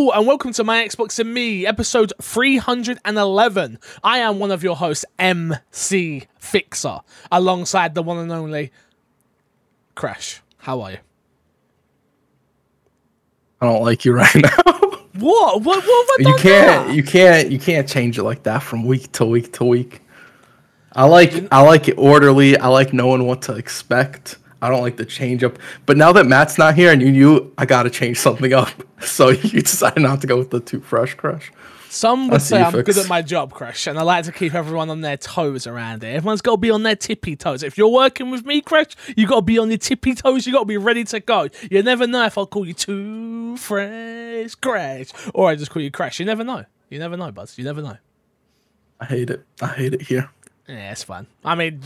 Hello and welcome to my Xbox and Me, episode 311. I am one of your hosts, MC Fixer, alongside the one and only Crash. How are you? I don't like you right now. What? What? What I you can't now? you can't you can't change it like that from week to week to week. I like I like it orderly. I like knowing what to expect. I don't like the change up. But now that Matt's not here and you knew I gotta change something up. So you decided not to go with the toothbrush crush. Some would say I'm good at my job, Crush, and I like to keep everyone on their toes around here. Everyone's got to be on their tippy toes. If you're working with me, Crush, you got to be on your tippy toes. You got to be ready to go. You never know if I'll call you Too Fresh Crash or I just call you Crash. You never know. You never know, Buzz. You never know. I hate it. I hate it here. Yeah, it's fine. I mean,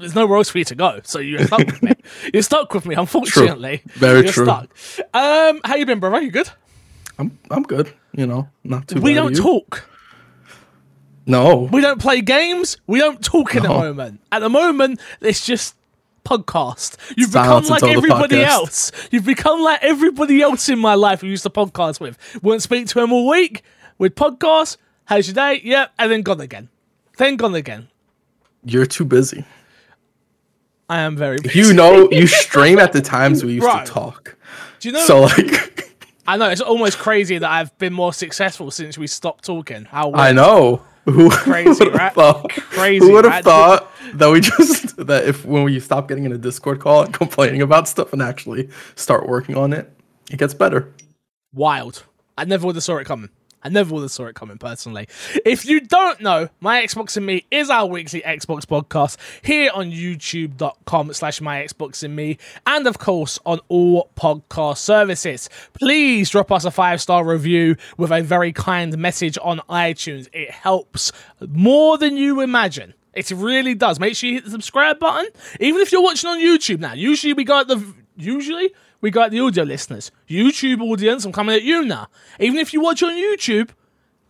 there's nowhere else for you to go, so you're stuck with me. You're stuck with me, unfortunately. Very you're true. Stuck. Um, how you been, brother? You good? I'm I'm good. You know, not too We don't talk. No. We don't play games. We don't talk at the moment. At the moment, it's just podcast. You've Silence become like everybody else. You've become like everybody else in my life who used to podcast with. Wouldn't speak to him all week. With podcast, how's your day? Yep, and then gone again. Then gone again. You're too busy. I am very busy. You know, you stream at the times we used Right. to talk. Do you know? So like I know it's almost crazy that I've been more successful since we stopped talking. How I know. Who Crazy, right? Thought, Crazy, Who would have right? thought that we just that if when we stop getting in a Discord call and complaining about stuff and actually start working on it, it gets better. wild. I never would have saw it coming. I never would have saw it coming personally. If you don't know, My Xbox and Me is our weekly Xbox podcast here on youtube.com slash My Xbox and Me and of course on all podcast services. Please drop us a five-star review with a very kind message on iTunes. It helps more than you imagine. It really does. Make sure you hit the subscribe button. Even if you're watching on YouTube now. Usually we got the usually we got the audio listeners. YouTube audience, I'm coming at you now. Even if you watch on YouTube,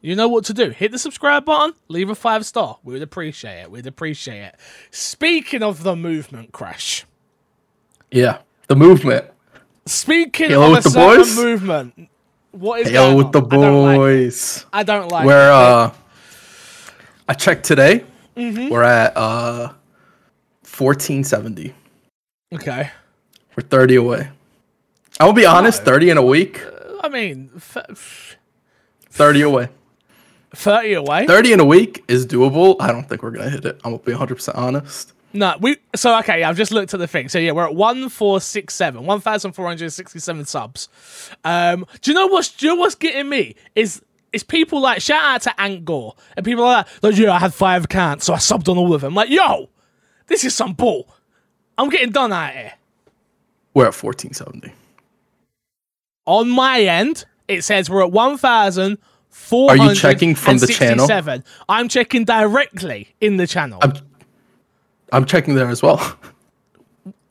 you know what to do. Hit the subscribe button, leave a five star. We would appreciate it. We'd appreciate it. Speaking of the movement crash. Yeah, the movement. Speaking Halo of with the boys? movement. What is going with on? the I don't like boys. I don't like Where it. uh, I checked today. Mm-hmm. We're at uh, fourteen seventy. Okay. We're thirty away. I will be honest. Thirty in a week. I mean, f- Thirty away. 30 away. 30 in a week is doable. I don't think we're going to hit it. I'm to be 100% honest. No, we so okay. I've just looked at the thing. So yeah, we're at one four six seven, one thousand four hundred sixty seven subs. Um, do you know what's do you know what's getting me is is people like shout out to Angor and people like that. Like yeah, I had five accounts, so I subbed on all of them. Like yo, this is some bull. I'm getting done out here. We're at 1470. On my end, it says we're at one thousand four Are you checking from the channel? I'm checking directly in the channel. I'm, I'm checking there as well.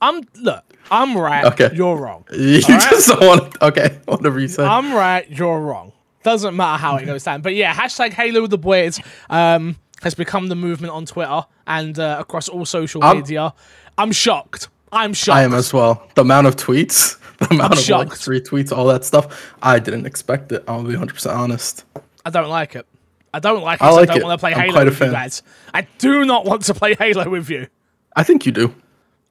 I'm look. I'm right. Okay. You're wrong. you just don't want to, okay, whatever you say. I'm right, you're wrong. Doesn't matter how it goes down. But yeah, hashtag Halo with the boys um, has become the movement on Twitter and uh, across all social I'm- media. I'm shocked. I'm shocked. I am as well. The amount of tweets, the amount of like shocked. retweets, all that stuff, I didn't expect it. I'll be 100% honest. I don't like it. I don't like it. I like I don't it. want to play I'm Halo with you guys. I do not want to play Halo with you. I think you do.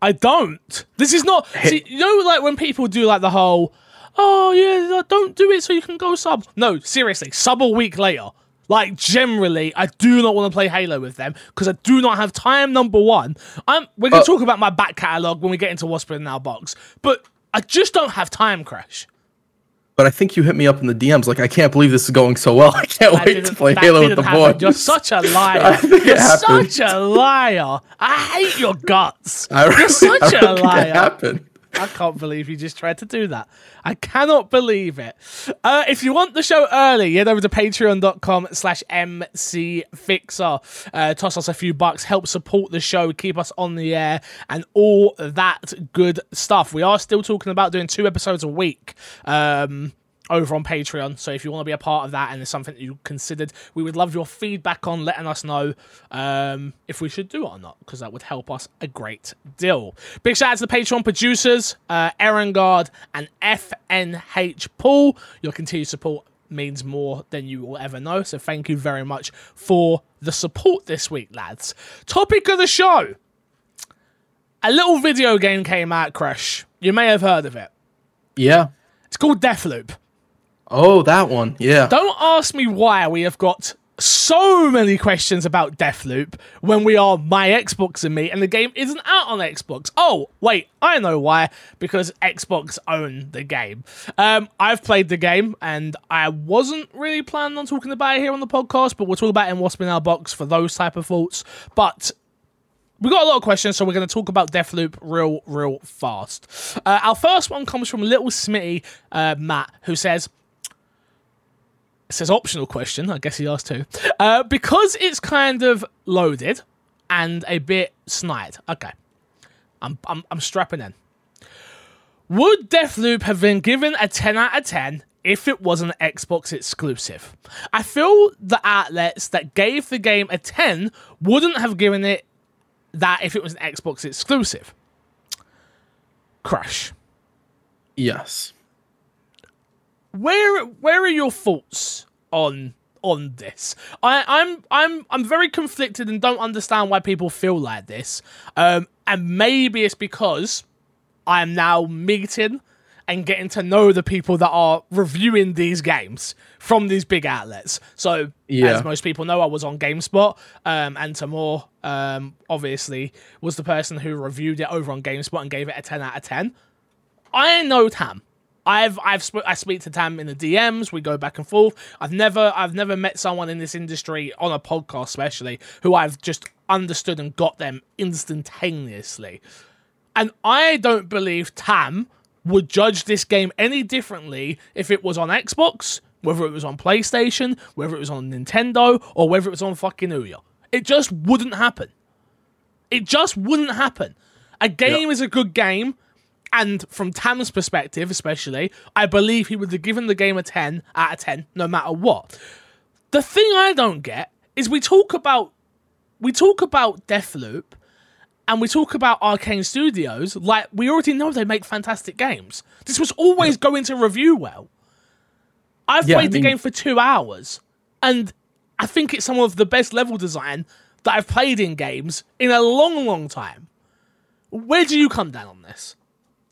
I don't. This is not. See, you know, like when people do like the whole, oh yeah, don't do it so you can go sub. No, seriously, sub a week later. Like generally, I do not want to play Halo with them because I do not have time. Number one, I'm. We're gonna Uh, talk about my back catalog when we get into Whisper in Our Box, but I just don't have time, Crash. But I think you hit me up in the DMs like, I can't believe this is going so well. I can't That wait to play Halo with the happen. boys. You're such a liar. You're happened. such a liar. I hate your guts. I You're such I a really think liar. happened. I can't believe you just tried to do that. I cannot believe it. Uh, if you want the show early, head over to patreon.com slash mcfixer. Uh, toss us a few bucks, help support the show, keep us on the air, and all that good stuff. We are still talking about doing two episodes a week. Um, over on Patreon. So if you want to be a part of that and it's something that you considered, we would love your feedback on letting us know um, if we should do it or not, because that would help us a great deal. Big shout out to the Patreon producers, uh, Aaron Guard and FNH Paul. Your continued support means more than you will ever know. So thank you very much for the support this week, lads. Topic of the show. A little video game came out, Crash. You may have heard of it. Yeah. It's called Deathloop. Oh, that one. Yeah. Don't ask me why we have got so many questions about Deathloop when we are my Xbox and me, and the game isn't out on Xbox. Oh, wait, I know why. Because Xbox own the game. Um, I've played the game, and I wasn't really planning on talking about it here on the podcast, but we'll talk about it in What's Been Our Box for those type of thoughts. But we got a lot of questions, so we're going to talk about Deathloop real, real fast. Uh, our first one comes from Little Smitty uh, Matt, who says, it says optional question. I guess he asked too. Uh, because it's kind of loaded and a bit snide. Okay, I'm I'm I'm strapping in. Would Deathloop have been given a 10 out of 10 if it was an Xbox exclusive? I feel the outlets that gave the game a 10 wouldn't have given it that if it was an Xbox exclusive. Crash. Yes. Where where are your thoughts on on this? I, I'm I'm I'm very conflicted and don't understand why people feel like this. Um, and maybe it's because I am now meeting and getting to know the people that are reviewing these games from these big outlets. So, Yeah. as most people know, I was on GameSpot, um, and Tamoor, um, obviously, was the person who reviewed it over on GameSpot and gave it a 10 out of 10. I know Tam. I've I've sp- I speak to Tam in the DMs. We go back and forth. I've never I've never met someone in this industry on a podcast, especially who I've just understood and got them instantaneously. And I don't believe Tam would judge this game any differently if it was on Xbox, whether it was on PlayStation, whether it was on Nintendo, or whether it was on fucking Ouya. It just wouldn't happen. It just wouldn't happen. A game is a good game, and from Tam's perspective, especially, I believe he would have given the game a 10 out of 10, no matter what. The thing I don't get is we talk about we talk about Deathloop and we talk about Arkane Studios like we already know they make fantastic games. This was always going to review well. I've Yeah, I played the game for two hours, and I think it's some of the best level design that I've played in games in a long, long time. Where do you come down on this?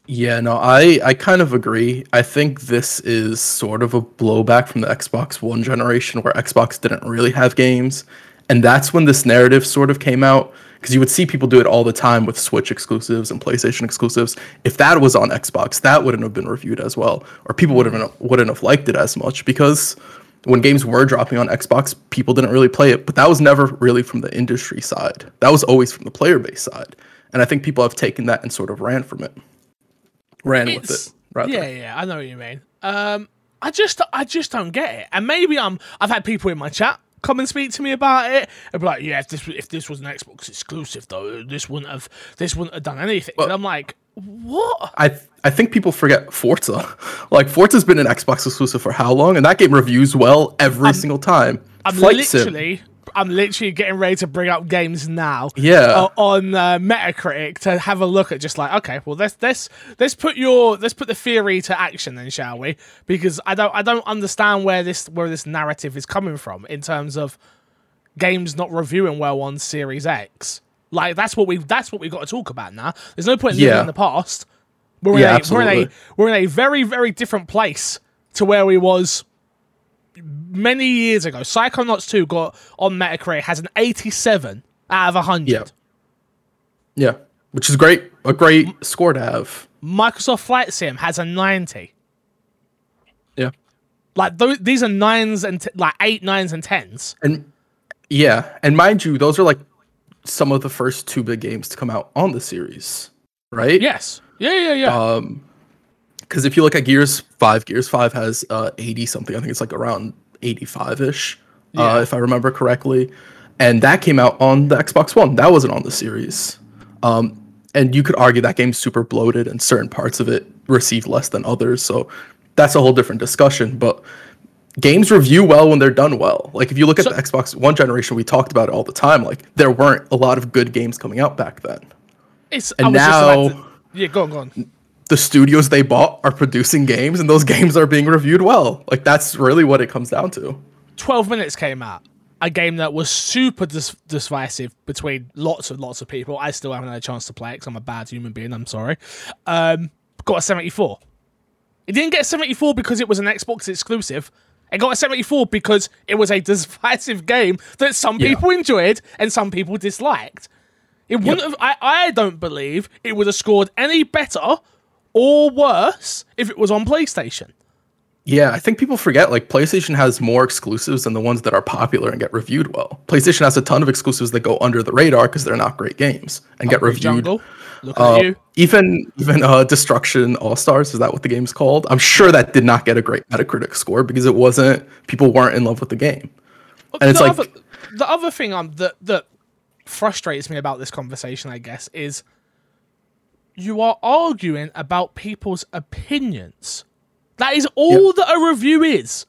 Yeah, no, I I kind of agree. I think this is sort of a blowback from the Xbox One generation where Xbox didn't really have games, and that's when this narrative sort of came out because you would see people do it all the time with Switch exclusives and PlayStation exclusives. If that was on Xbox, that wouldn't have been reviewed as well, or people would have wouldn't have liked it as much because when games were dropping on Xbox, people didn't really play it. But that was never really from the industry side. That was always from the player base side, and I think people have taken that and sort of ran from it ran with it. Rather. Yeah, yeah, I know what you mean. Um, I just, I just don't get it. And maybe I'm, I've had people in my chat come and speak to me about it and be like, yeah, if this, if this was an Xbox exclusive though, this wouldn't have, this wouldn't have done anything. and I'm like, what? I I think people forget Forza. Like Forza's been an Xbox exclusive for how long, and that game reviews well every single time. I'm Flight Sim. I'm literally getting ready to bring up games now. Yeah. uh, on uh, Metacritic to have a look at just like, okay, well let's let's let's put your let's put the theory to action then, shall we? Because I don't I don't understand where this where this narrative is coming from in terms of games not reviewing well on Series X. Like that's what we that's what we've got to talk about now. There's no point in living in the past. We're Yeah, in a, we're in a we're in a very very different place to where we was many years ago. Psychonauts 2 got on Metacritic has an 87 out of 100. Yeah. Yeah, which is great. A great score to have. Microsoft Flight Sim has a 90. Yeah. Like th- these are nines and t- like eight, nines, and tens. And yeah, and mind you, those are like some of the first two big games to come out on the series, right? Yes. Yeah, yeah, yeah. Um, because if you look at Gears Five, Gears Five has uh 80 something. I think it's like around 85 ish, Yeah. uh, if I remember correctly. And that came out on the Xbox One. That wasn't on the series. Um, and you could argue that game's super bloated, and certain parts of it received less than others. So that's a whole different discussion. But games review well when they're done well. Like if you look at So- the Xbox One generation, we talked about it all the time. Like there weren't a lot of good games coming out back then. It's And now- to- yeah, go on, go on. The studios they bought are producing games, and those games are being reviewed well. Like that's really what it comes down to. 12 minutes came out. A game that was super dis- divisive between lots and lots of people. I still haven't had a chance to play it because I'm a bad human being. I'm sorry. Um, got a 74. It didn't get a 74 because it was an Xbox exclusive. It got a 74 because it was a divisive game that some Yeah. people enjoyed and some people disliked. It wouldn't have. I, I don't believe it would have scored any better or worse if it was on PlayStation. Yeah, I think people forget like PlayStation has more exclusives than the ones that are popular and get reviewed well. PlayStation has a ton of exclusives that go under the radar because they're not great games and get reviewed. Jungle, look Uh, at you. even even uh, Destruction All Stars is that what the game's called? I'm sure that did not get a great Metacritic score because it wasn't people weren't in love with the game. And it's the like other, the other thing um, that that frustrates me about this conversation, I guess, is you are arguing about people's opinions. That is all that a review is.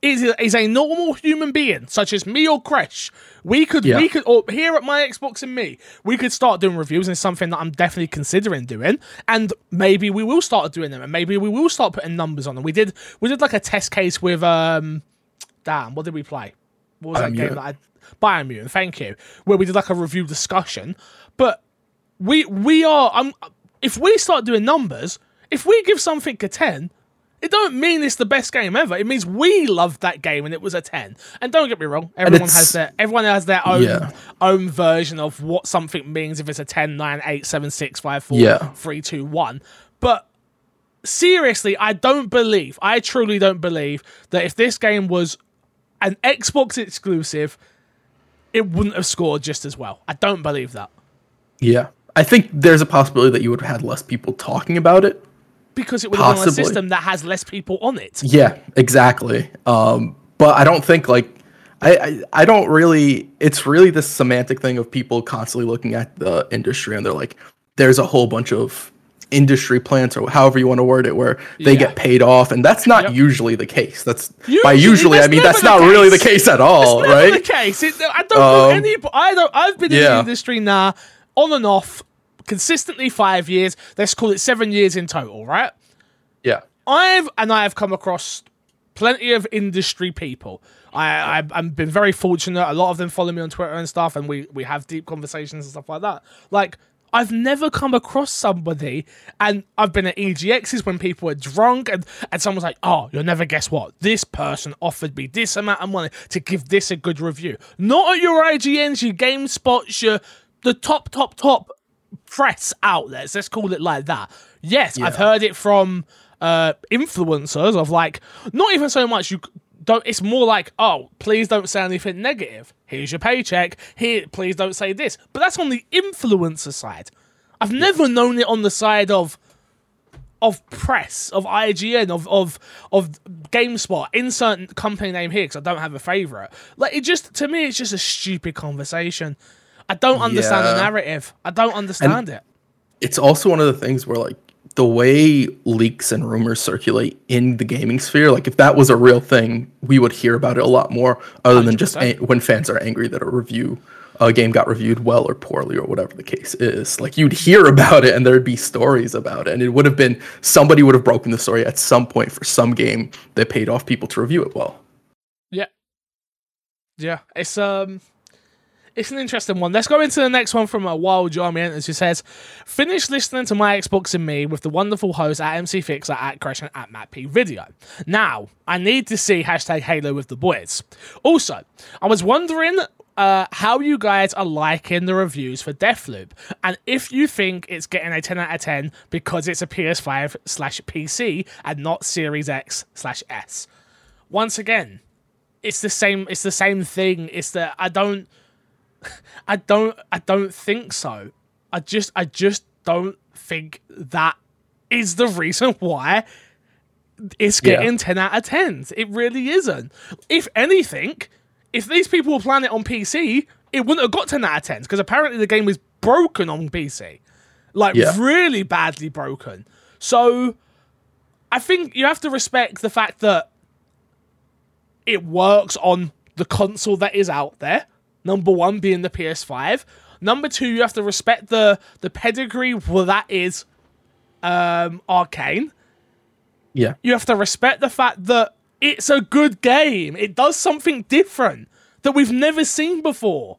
Is is a normal human being, such as me or Crash. We could Yeah. we could or here at my Xbox and me, we could start doing reviews and it's something that I'm definitely considering doing. And maybe we will start doing them and maybe we will start putting numbers on them. We did we did like a test case with um damn, what did we play? What was that game that I Biomutant, thank you. Where we did like a review discussion. But we we are um if we start doing numbers, if we give something a 10, it don't mean it's the best game ever. It means we loved that game and it was a 10. And don't get me wrong, everyone has their everyone has their own Yeah. own version of what something means if it's a 10, 9, 8, 7, 6, 5, 4, Yeah. 3, 2, 1. But seriously, I don't believe, I truly don't believe that if this game was an Xbox exclusive, it wouldn't have scored just as well. I don't believe that. yeah, I think there's a possibility that you would have had less people talking about it. Because it would have been on a system that has less people on it. Yeah, exactly. Um, but I don't think like I, I I don't really. It's really this semantic thing of people constantly looking at the industry and they're like, there's a whole bunch of industry plants or however you want to word it where they Yeah. get paid off and that's not Yep. usually the case that's by Usually, usually i mean that's not really the case. case at all right the case. It, I don't know Um, any. I don't. I've been in the industry now, on and off, consistently five years. Let's call it seven years in total, right? yeah I've and I have come across plenty of industry people. I, I've, I've been very fortunate. A lot of them follow me on Twitter and stuff, and we we have deep conversations and stuff like that. Like I've never come across somebody, and I've been at EGXs when people are drunk, and and someone's like, "Oh, you'll never guess what? This person offered me this amount of money to give this a good review." Not at your IGNs, your GameSpots, your the top, top, top press outlets. Let's call it like that. Yes, I've heard it from uh, influencers of like not even so much you don't. It's more like oh, please don't say anything negative. Here's your paycheck. Here, please don't say this. But that's on the influencer side. I've never known it on the side of of press, of IGN, of of of GameSpot. Insert company name here because I don't have a favorite. Like it just to me, it's just a stupid conversation. I don't understand the narrative. I don't understand it. it's also one of the things where like the way leaks and rumors circulate in the gaming sphere like if that was a real thing we would hear about it a lot more other than just a- when fans are angry that a review a game got reviewed well or poorly or whatever the case is like you'd hear about it and there'd be stories about it and it would have been somebody would have broken the story at some point for some game that paid off people to review it well Yeah. Yeah. It's um it's an interesting one. Let's go into the next one from a wild Jarmy Enters who says, Finish listening to my Xbox and me with the wonderful host at MC Fixer at Crash at Matt P Video. Now, I need to see hashtag Halo with the boys. Also, I was wondering uh, how you guys are liking the reviews for Deathloop, and if you think it's getting a 10 out of 10 because it's a PS5 slash PC and not Series X slash S. Once again, it's the same it's the same thing it's that i don't i don't i don't think so i just i just don't think that is the reason why it's Yeah. getting 10 out of 10s it really isn't if anything if these people were playing it on pc it wouldn't have got 10 out of 10s because apparently the game is broken on pc like Yeah. really badly broken so I think you have to respect the fact that it works on the console that is out there. Number one being the PS5. Number two, you have to respect the the pedigree well that is um Arkane. Yeah. You have to respect the fact that it's a good game. It does something different that we've never seen before.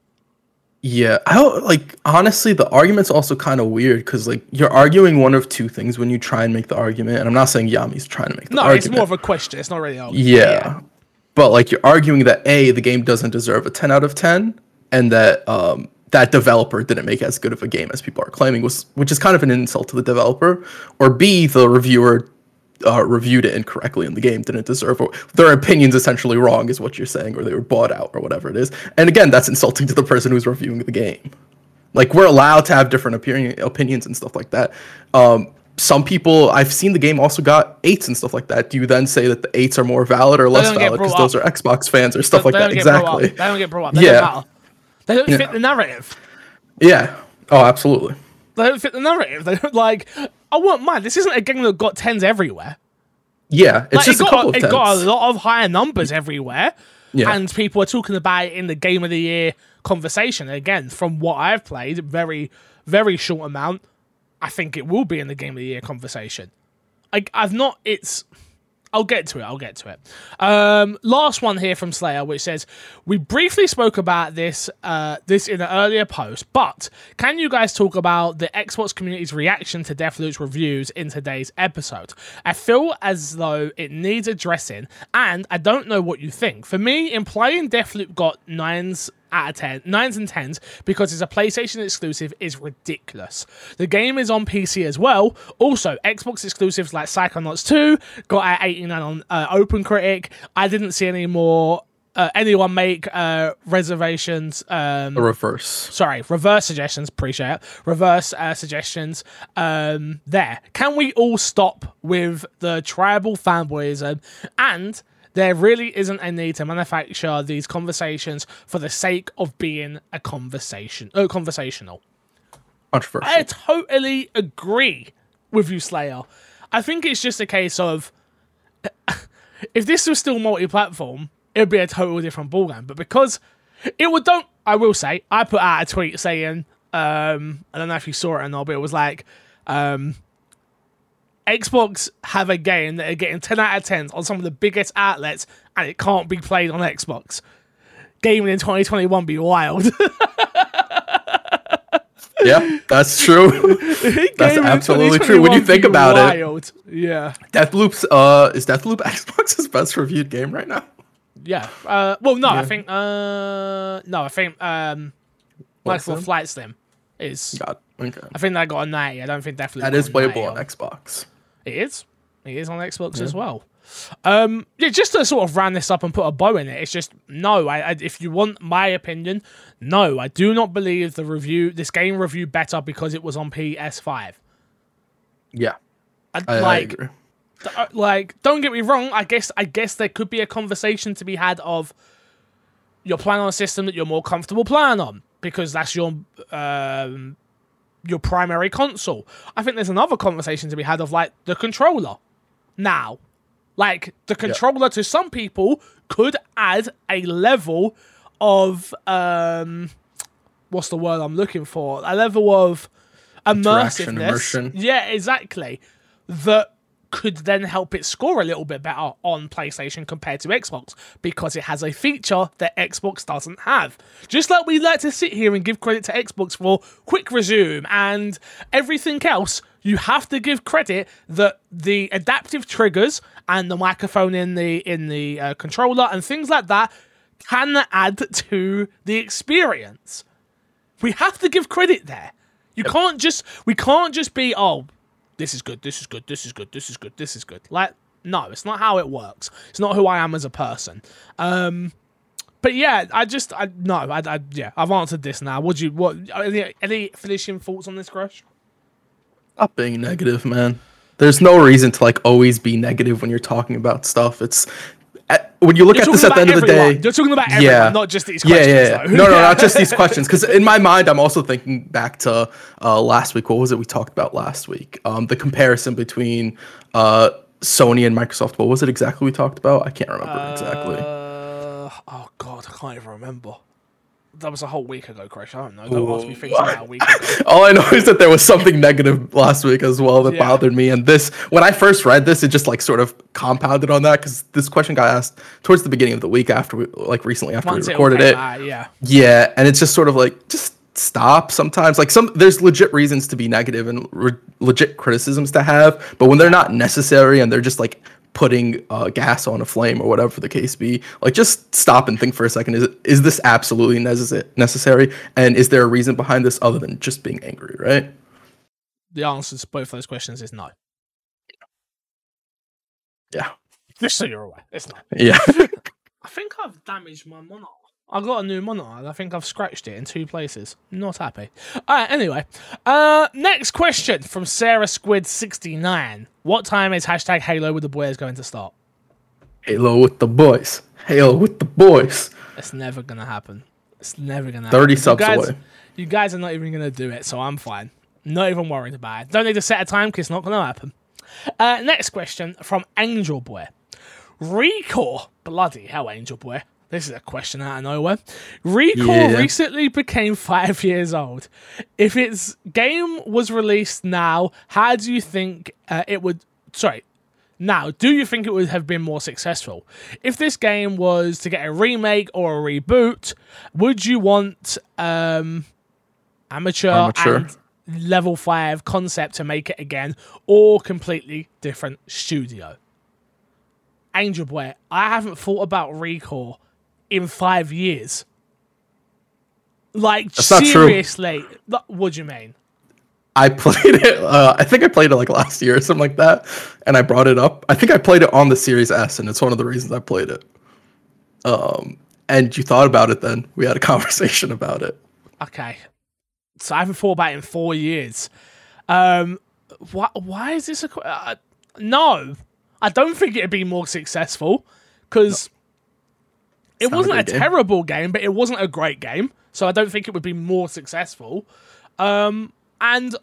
Yeah, I don't like honestly the argument's also kind of weird because like you're arguing one of two things when you try and make the argument, and I'm not saying Yami's trying to make the No, argument. it's more of a question. It's not really. A, yeah. But like you're arguing that A, the game doesn't deserve a 10 out of 10 and that um that developer didn't make as good of a game as people are claiming was which is kind of an insult to the developer or B, the reviewer uh, reviewed it incorrectly and the game didn't deserve or their opinions essentially wrong is what you're saying or they were bought out or whatever it is. And again, that's insulting to the person who's reviewing the game. Like we're allowed to have different opinion, opinions and stuff like that. Um, some people I've seen the game also got eights and stuff like that. Do you then say that the eights are more valid or less valid because those are Xbox fans or stuff They like that? get brought Exactly. They don't get brought up. They Yeah. don't. They don't fit the narrative. Yeah. Oh, absolutely. They don't fit the narrative. They don't like. I won't mind. This isn't a game that got tens everywhere. Yeah, it's Like, just it a got, couple of it got a lot of higher numbers everywhere, Yeah. and people are talking about it in the game of the year conversation. Again, from what I've played, very very short amount. I think it will be in the game of the year conversation. I, I've not. It's. I'll get to it. I'll get to it. Um, last one here from Slayer, which says we briefly spoke about this uh, this in an earlier post, but can you guys talk about the Xbox community's reaction to Deathloop's reviews in today's episode? I feel as though it needs addressing, and I don't know what you think. For me, implying Deathloop got nines out of 10, nines and tens because it's a PlayStation exclusive is ridiculous. The game is on PC as well. Also, Xbox exclusives like Psychonauts 2 got at 89 on uh, OpenCritic. I didn't see any more. Uh, anyone make uh, reservations? Um, reverse. sorry, reverse suggestions. Appreciate it. Reverse uh, suggestions. Um, there. Can we all stop with the tribal fanboyism? And there really isn't a need to manufacture these conversations for the sake of being a conversation. Oh, conversational. Controversial. I totally agree with you, Slayer. I think it's just a case of if this was still multi-platform, it would be a total different ballgame. But because it would don't, I will say, I put out a tweet saying, um, I don't know if you saw it or not, but it was like, um, Xbox have a game that are getting 10 out of 10 on some of the biggest outlets, and it can't be played on Xbox. Gaming in 2021 be wild. yeah, that's true. that's absolutely true when you think about it. Yeah. Deathloop's uh is Deathloop Xbox's best reviewed game right now? Yeah. Uh, well, no, I think. Uh, no, I think. Um, that? Flight Sim is. God, okay. I think they got a ninety. I don't think definitely. That is playable on Xbox. It is. It is on Xbox as well. Um, yeah, just to sort of round this up and put a bow in it, it's just no. I, I if you want my opinion, no, I do not believe the review, this game review better because it was on PS5. Yeah, I, I, I like, agree. uh, like don't get me wrong i guess i guess there could be a conversation to be had of you're playing on a system that you're more comfortable playing on because that's your um your primary console. I think there's another conversation to be had of like the controller. Now like the controller to some people could add a level of um what's the word i'm looking for? A level of immersiveness. immersion. yeah exactly. That could then help it score a little bit better on PlayStation compared to Xbox because it has a feature that Xbox doesn't have. Just like we like to sit here and give credit to Xbox for quick resume and everything else, you have to give credit that the adaptive triggers and the microphone in the in the uh, controller and things like that can add to the experience. We have to give credit there. You can't just we can't just be oh this is good, this is good, this is good, this is good, this is good. Like no, it's not how it works. It's not who I am as a person. Um but yeah, I just I no, I, I yeah, I've answered this now. Would you what any, any finishing thoughts on this crush? Stop being negative, man. There's no reason to like always be negative when you're talking about stuff. It's at, when you look You're at this at the end about of the day. You're talking about everyone, Yeah. not just these questions. yeah, yeah. No, no, not just these questions. Because in my mind, I'm also thinking back to uh, last week. What was it we talked about last week? Um, the comparison between uh, Sony and Microsoft. What was it exactly we talked about? I can't remember exactly. Uh, oh god, I can't even remember. That was a whole week ago, Crash. I don't know. Don't ask me things about a week ago. All I know is that there was something negative last week as well that Yeah. bothered me. And this, when I first read this, it just like sort of compounded on that because this question got asked towards the beginning of the week after we, like recently after Once we it recorded it. out, yeah. Yeah, and it's just sort of like just stop sometimes. Like some there's legit reasons to be negative and re- legit criticisms to have, but when they're not necessary and they're just like putting uh, gas on a flame or whatever the case be, like just stop and think for a second. Is it, is this absolutely necess- necessary? And is there a reason behind this other than just being angry? Right? The answer to both those questions is no. Yeah. Just so you're aware, it's not. Yeah. I think I've damaged my monitor. I got a new monitor. and I think I've scratched it in two places. Not happy. All right. Anyway, uh, next question from Sarah Squid sixty nine. What time is hashtag Halo with the boys going to start? Halo with the boys. Halo with the boys. It's never gonna happen. It's never gonna. happen. Thirty You subs guys, away. You guys are not even gonna do it, so I'm fine. Not even worried about it. Don't need to set a time because it's not gonna happen. Uh, next question from Angel Boy. Recore, bloody hell, Angel Boy. This is a question out of nowhere. ReCore Yeah. recently became five years old. If its game was released now, how do you think uh, it would? Sorry, now, do you think it would have been more successful? If this game was to get a remake or a reboot, would you want um, Armature, Armature. and level 5 Comcept to make it again or completely different studio? Angel Boy, I haven't thought about Recore in five years. Like, That's seriously. What do you mean? I played it. Uh, I think I played it like last year or something like that, and I brought it up. I think I played it on the Series S, and it's one of the reasons I played it. Um, and you thought about it. Then we had a conversation about it. Okay. So I haven't thought about it in four years. Um, why, why is this a. Uh, no, I don't think it'd be more successful because it It's not a wasn't a, game. terrible game, but it wasn't a great game. So I don't think it would be more successful. Um, and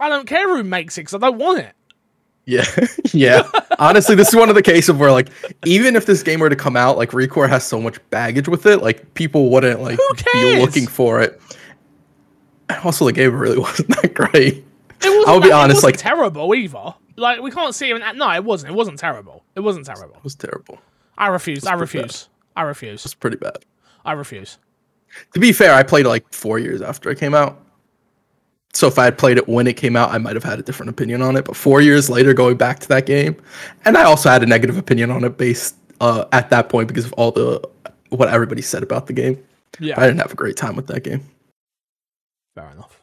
I don't care who makes it because I don't want it. Yeah, yeah. Honestly, this is one of the cases where, like, even if this game were to come out, like, Recore has so much baggage with it, like, people wouldn't like be looking for it. And Also, the game really wasn't that great. It wasn't I'll be that- honest, like- terrible either. Like we can't see even. No, it wasn't. It wasn't terrible. It wasn't terrible. It was terrible. I refuse. I refuse. I refuse. was pretty bad. I refuse. To be fair, I played it like four years after it came out. So if I had played it when it came out, I might have had a different opinion on it. But four years later, going back to that game, and I also had a negative opinion on it based uh, at that point because of all the what everybody said about the game. Yeah. I didn't have a great time with that game. Fair enough.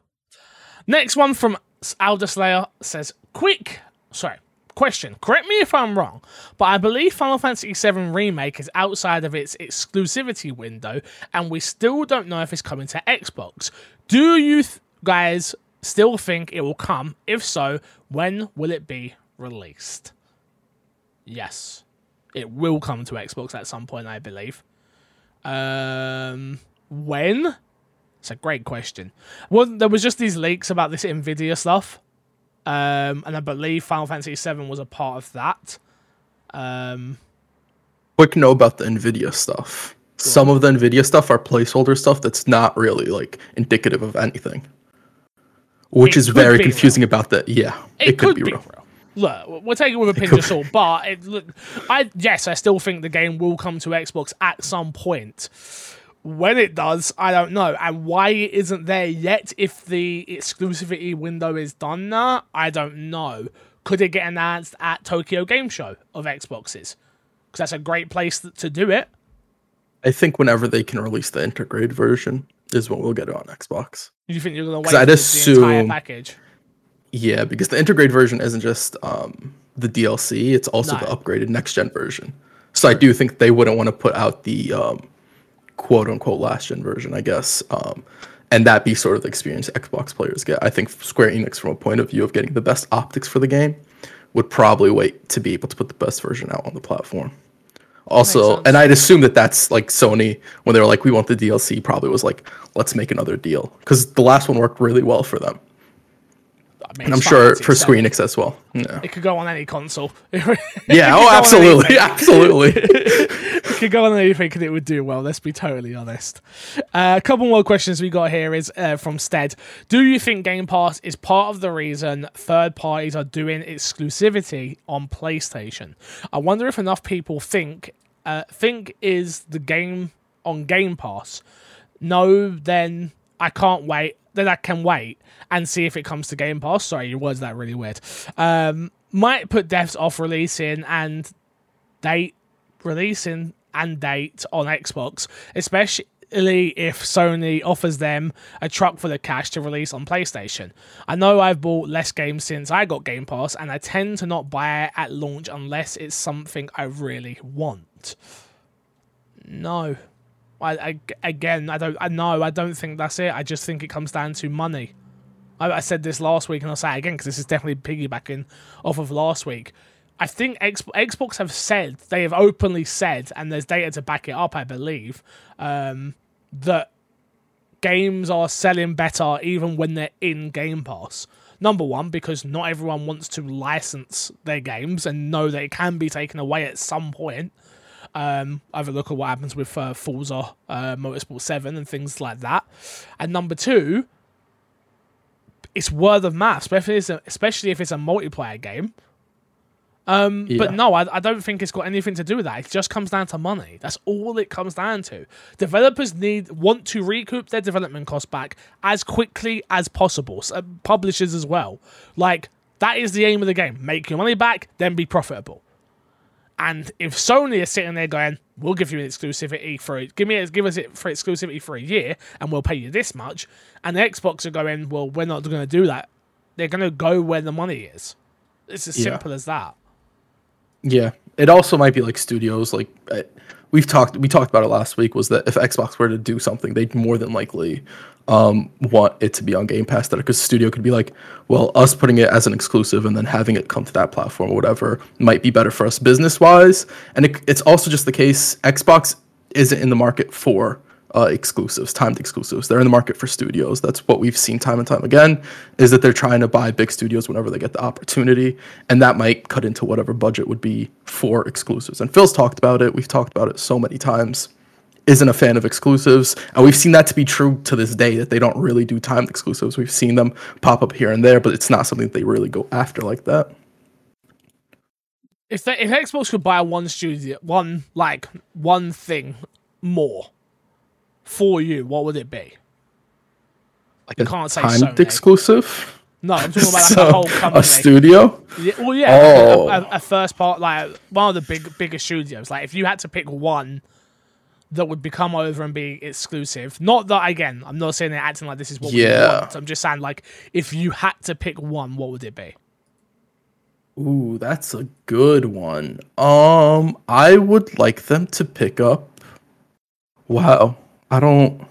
Next one from Alder Slayer says, "Quick, sorry, question. Correct me if I'm wrong, but I believe Final Fantasy VII Remake is outside of its exclusivity window, and we still don't know if it's coming to Xbox. Do you th- guys still think it will come? If so, when will it be released?" Yes, it will come to Xbox at some point, I believe. Um, when? It's a great question. Well, there was just these leaks about this Nvidia stuff, um, and I believe Final Fantasy VII was a part of that. Um, Quick note about the Nvidia stuff. Some of the Nvidia stuff are placeholder stuff that's not really like indicative of anything, which It is very be real. confusing about that. Yeah, it, could, be, real. real. Look, we'll take it with a pinch of salt, but it, look, I yes, I still think the game will come to Xbox at some point. When it does, I don't know, and why it isn't there yet. If the exclusivity window is done now, I don't know. Could it get announced at Tokyo Game Show of Xboxes? Because that's a great place th- to do it. I think whenever they can release the integrated version is when we'll get it on Xbox. You think you're gonna wait for I'd the- the entire assume- package? Yeah, because the integrated version isn't just um, the DLC; it's also No. the upgraded next gen version. So I do think they wouldn't want to put out the um, quote unquote last gen version, I guess, um, and that be sort of the experience Xbox players get. I think Square Enix, from a point of view of getting the best optics for the game, would probably wait to be able to put the best version out on the platform. Also, and I'd assume that that's like Sony when they were like, "We want the DLC," probably was like, "Let's make another deal," because the last one worked really well for them. I mean, And I'm sure for Fantasy Square Enix as well. Yeah. It could go on any console. Yeah. Oh, absolutely, absolutely. it could go on anything and it would do well. Let's be totally honest. Uh, a couple more questions we got here is uh, from Stead. Do you think Game Pass is part of the reason third parties are doing exclusivity on PlayStation? I wonder if enough people think uh, think is the game on Game Pass. No, then I can't wait. I can wait and see if it comes to Game Pass. Sorry, your words that really weird. Um, might put devs off releasing and date releasing and date on Xbox, especially if Sony offers them a truck full of cash to release on PlayStation. I know I've bought less games since I got Game Pass, and I tend to not buy it at launch unless it's something I really want. No. I, I again, I don't. I know. I don't think that's it. I just think it comes down to money. I, I said this last week, and I'll say it again because this is definitely piggybacking off of last week. I think X, Xbox have said they have openly said, and there's data to back it up. I believe um, that games are selling better even when they're in Game Pass. Number one, because not everyone wants to license their games and know that it can be taken away at some point. Um, have a look at what happens with uh, Forza uh, Motorsport 7 and things like that. And number two, it's word of mouth, especially if it's a, especially if it's a multiplayer game. Um, But no, I, I don't think it's got anything to do with that. It just comes down to money. That's all it comes down to. Developers need want to recoup their development costs back as quickly as possible. So, publishers as well. Like that is the aim of the game: make your money back, then be profitable. And if Sony is sitting there going, "We'll give you an exclusivity for it, give me give us it for exclusivity for a year, and we'll pay you this much," and the Xbox are going, "Well, we're not going to do that," they're going to go where the money is. It's as Yeah. simple as that. Yeah, it also might be like studios. Like uh, we've talked, we talked about it last week. Was that if Xbox were to do something, they'd more than likely um, want it to be on Game Pass. That because studio could be like, well, us putting it as an exclusive and then having it come to that platform or whatever might be better for us business wise. And it, it's also just the case Xbox isn't in the market for uh, exclusives, timed exclusives. They're in the market for studios. That's what we've seen time and time again. Is that they're trying to buy big studios whenever they get the opportunity, and that might cut into whatever budget would be for exclusives. And Phil's talked about it. We've talked about it so many times. Isn't a fan of exclusives, and we've seen that to be true to this day. That they don't really do timed exclusives. We've seen them pop up here and there, but it's not something that they really go after like that. If they, if Xbox could buy one studio, one like one thing more for you, what would it be? Like You a can't say timed Sony. exclusive. No, I'm talking about like So, a whole company. a studio. Yeah, well, yeah, like a- Oh. a, a first part, like one of the big bigger studios. Like if you had to pick one that would become over and be exclusive, not that again, I'm not saying they're acting like this is what we Yeah. want. I'm just saying like if you had to pick one, what would it be? Ooh, that's a good one. Um, I would like them to pick up. Wow, I don't.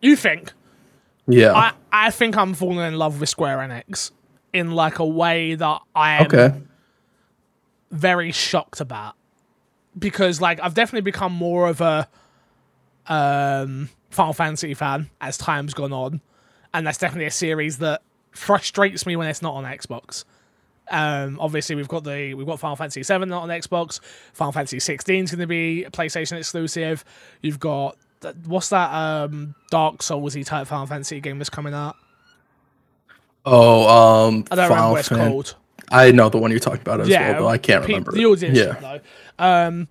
You think? Yeah. I I think I'm falling in love with Square Enix in like a way that I am okay. very shocked about because like I've definitely become more of a um Final Fantasy fan as time's gone on and that's definitely a series that frustrates me when it's not on Xbox. Um obviously we've got the we've got Final Fantasy 7 not on Xbox. Final Fantasy 16 is going to be PlayStation exclusive. You've got what's that um Dark Soulsy type Final Fantasy game that's coming out? Oh, um, I don't remember Final what it's Fan- called. I know the one you're talking about as well, though I can't remember. The audience, yeah. though. Um,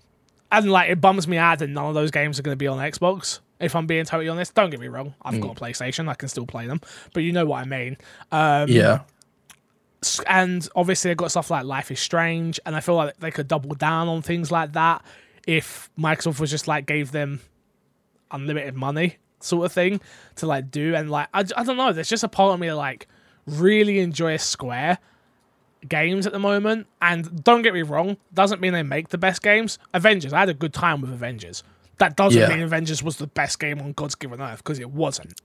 and like it bums me out that none of those games are going to be on Xbox. If I'm being totally honest, don't get me wrong, I've Mm. got a PlayStation, I can still play them, but you know what I mean. Um, Yeah. And obviously they've got stuff like Life is Strange, and I feel like they could double down on things like that if Microsoft was just like gave them unlimited money sort of thing to like do, and like I, I don't know, there's just a part of me that like really enjoys Square games at the moment, and don't get me wrong, doesn't mean they make the best games. Avengers, I had a good time with Avengers. That doesn't Yeah. mean Avengers was the best game on God's given earth because it wasn't.